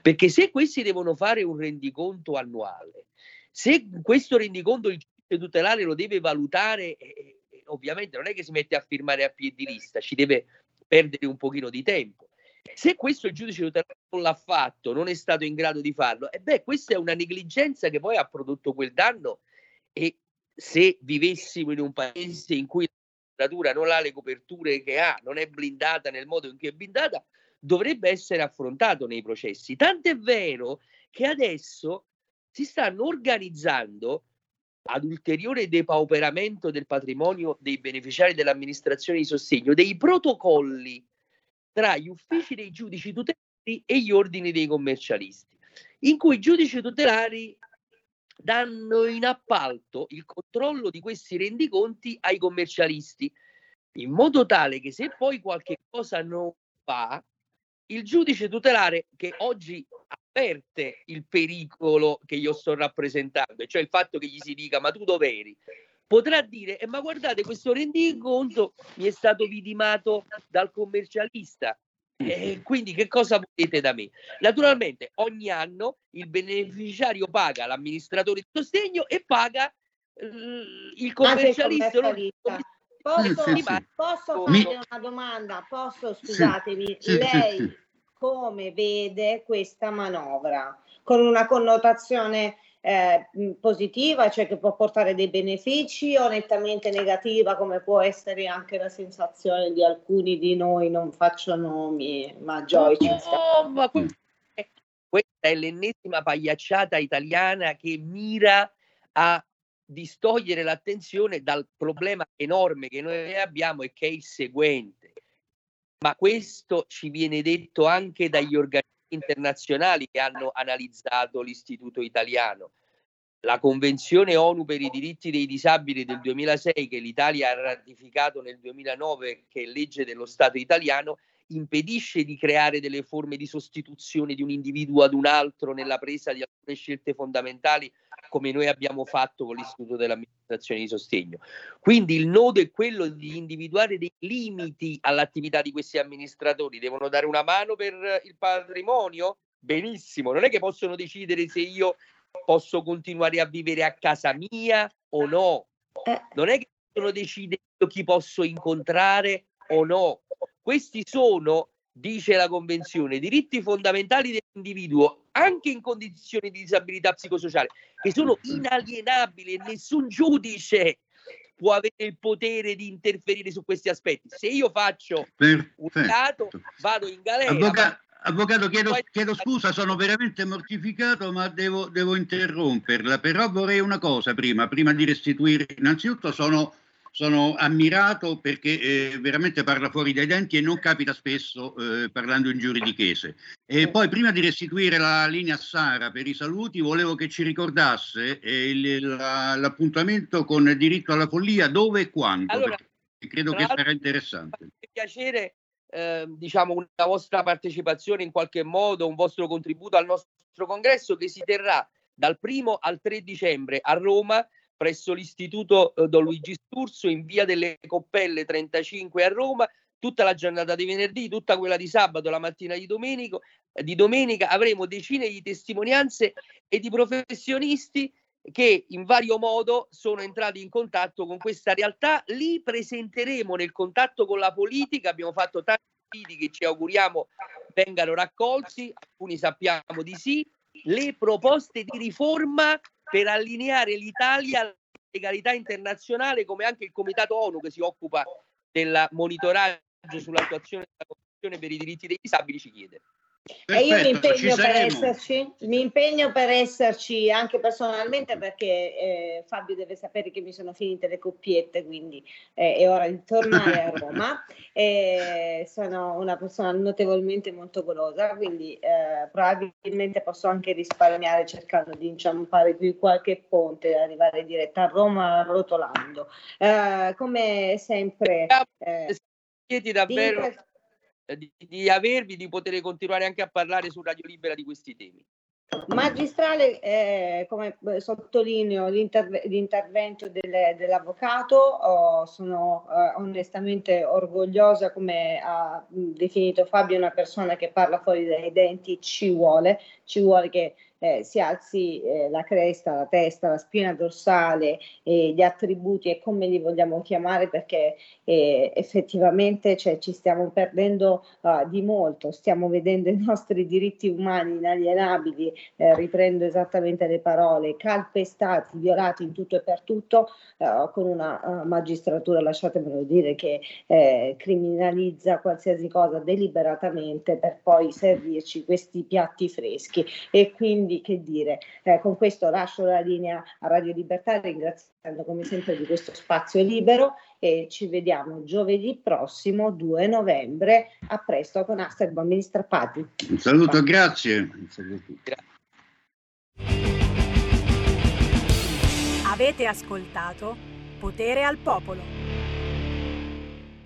Perché se questi devono fare un rendiconto annuale, se questo rendiconto il giudice tutelare lo deve valutare eh, ovviamente non è che si mette a firmare a piedi lista, ci deve perdere un pochino di tempo. Se questo il giudice non l'ha fatto, non è stato in grado di farlo, e beh, questa è una negligenza che poi ha prodotto quel danno e se vivessimo in un paese in cui la magistratura non ha le coperture che ha, non è blindata nel modo in cui è blindata, dovrebbe essere affrontato nei processi. Tant'è vero che adesso si stanno organizzando ad ulteriore depauperamento del patrimonio dei beneficiari dell'amministrazione di sostegno, dei protocolli tra gli uffici dei giudici tutelari e gli ordini dei commercialisti, in cui i giudici tutelari danno in appalto il controllo di questi rendiconti ai commercialisti, in modo tale che se poi qualche cosa non va, il giudice tutelare che oggi avverte il pericolo che io sto rappresentando, cioè il fatto che gli si dica ma tu dov'eri, potrà dire eh, ma guardate questo rendiconto mi è stato vidimato dal commercialista e quindi che cosa volete da me? Naturalmente ogni anno il beneficiario paga l'amministratore di sostegno e paga eh, il commercialista. Il commercialista. Posso, posso fare una domanda? Posso, scusatemi, sì, lei sì, sì, come vede questa manovra? Con una connotazione eh, positiva, cioè che può portare dei benefici, o nettamente negativa, come può essere anche la sensazione di alcuni di noi, non faccio nomi, ma Joyce. No, ma questa è l'ennesima pagliacciata italiana che mira a distogliere l'attenzione dal problema enorme che noi abbiamo e che è il seguente. Ma questo ci viene detto anche dagli organismi internazionali che hanno analizzato l'istituto italiano. La Convenzione ONU per i diritti dei disabili del 2006, che l'Italia ha ratificato nel 2009, che è legge dello Stato italiano, impedisce di creare delle forme di sostituzione di un individuo ad un altro nella presa di alcune scelte fondamentali come noi abbiamo fatto con l'istituto dell'amministrazione di sostegno. Quindi il nodo è quello di individuare dei limiti all'attività di questi amministratori. Devono dare una mano per il patrimonio? Benissimo, non è che possono decidere se io posso continuare a vivere a casa mia o no. Eh. Non è che possono decidere chi posso incontrare o no. Questi sono, dice la Convenzione, diritti fondamentali dell'individuo, anche in condizioni di disabilità psicosociale, che sono inalienabili e nessun giudice può avere il potere di interferire su questi aspetti. Se io faccio Perfetto. un dato, vado in galera. Avvoca- avvocato, chiedo, chiedo, scusa, sono veramente mortificato, ma devo, devo, interromperla. Però vorrei una cosa prima, prima di restituire. Innanzitutto sono sono ammirato perché eh, veramente parla fuori dai denti e non capita spesso eh, parlando in giuridichese. E poi prima di restituire la linea a Sara per i saluti volevo che ci ricordasse eh, il, la, l'appuntamento con il diritto alla follia dove e quando, allora, credo che sarà interessante. Mi piacere eh, diciamo una vostra partecipazione in qualche modo, un vostro contributo al nostro congresso che si terrà dal primo al 3 dicembre a Roma presso l'istituto eh, Don Luigi Sturzo in via delle Coppelle 35 a Roma tutta la giornata di venerdì, tutta quella di sabato, la mattina di, domenico, eh, di domenica avremo decine di testimonianze e di professionisti che in vario modo sono entrati in contatto con questa realtà. Li presenteremo nel contatto con la politica, abbiamo fatto tanti video che ci auguriamo vengano raccolti, alcuni sappiamo di sì, le proposte di riforma per allineare l'Italia alla legalità internazionale, come anche il Comitato ONU che si occupa del monitoraggio sull'attuazione della Convenzione per i diritti dei disabili ci chiede. Perfetto, e io mi impegno, per esserci, mi impegno per esserci anche personalmente perché eh, Fabio deve sapere che mi sono finite le coppiette, quindi eh, è ora di tornare a Roma. E sono una persona notevolmente molto golosa, quindi eh, probabilmente posso anche risparmiare cercando di inciampare qui qualche ponte e arrivare diretta a Roma rotolando. Eh, come sempre... Eh, Chiedi davvero... Di eh, di, di, avervi, di poter continuare anche a parlare su Radio Libera di questi temi. Magistrale, eh, come sottolineo l'interve- l'intervento del, dell'avvocato, oh, sono eh, onestamente orgogliosa, come ha definito Fabio, una persona che parla fuori dai denti, ci vuole, ci vuole che eh, si alzi eh, la cresta, la testa, la spina dorsale, eh, gli attributi e come li vogliamo chiamare perché eh, effettivamente cioè, ci stiamo perdendo uh, di molto, stiamo vedendo i nostri diritti umani inalienabili, eh, riprendo esattamente le parole, calpestati, violati in tutto e per tutto uh, con una uh, magistratura, lasciatemelo dire, che criminalizza qualsiasi cosa deliberatamente per poi servirci questi piatti freschi. E quindi quindi che dire, eh, con questo lascio la linea a Radio Libertà ringraziando come sempre di questo spazio libero e ci vediamo giovedì prossimo 2 novembre a presto con Hashtag Bambini Strappati. Un saluto, Ciao. grazie. Un saluto. Avete ascoltato Potere al Popolo.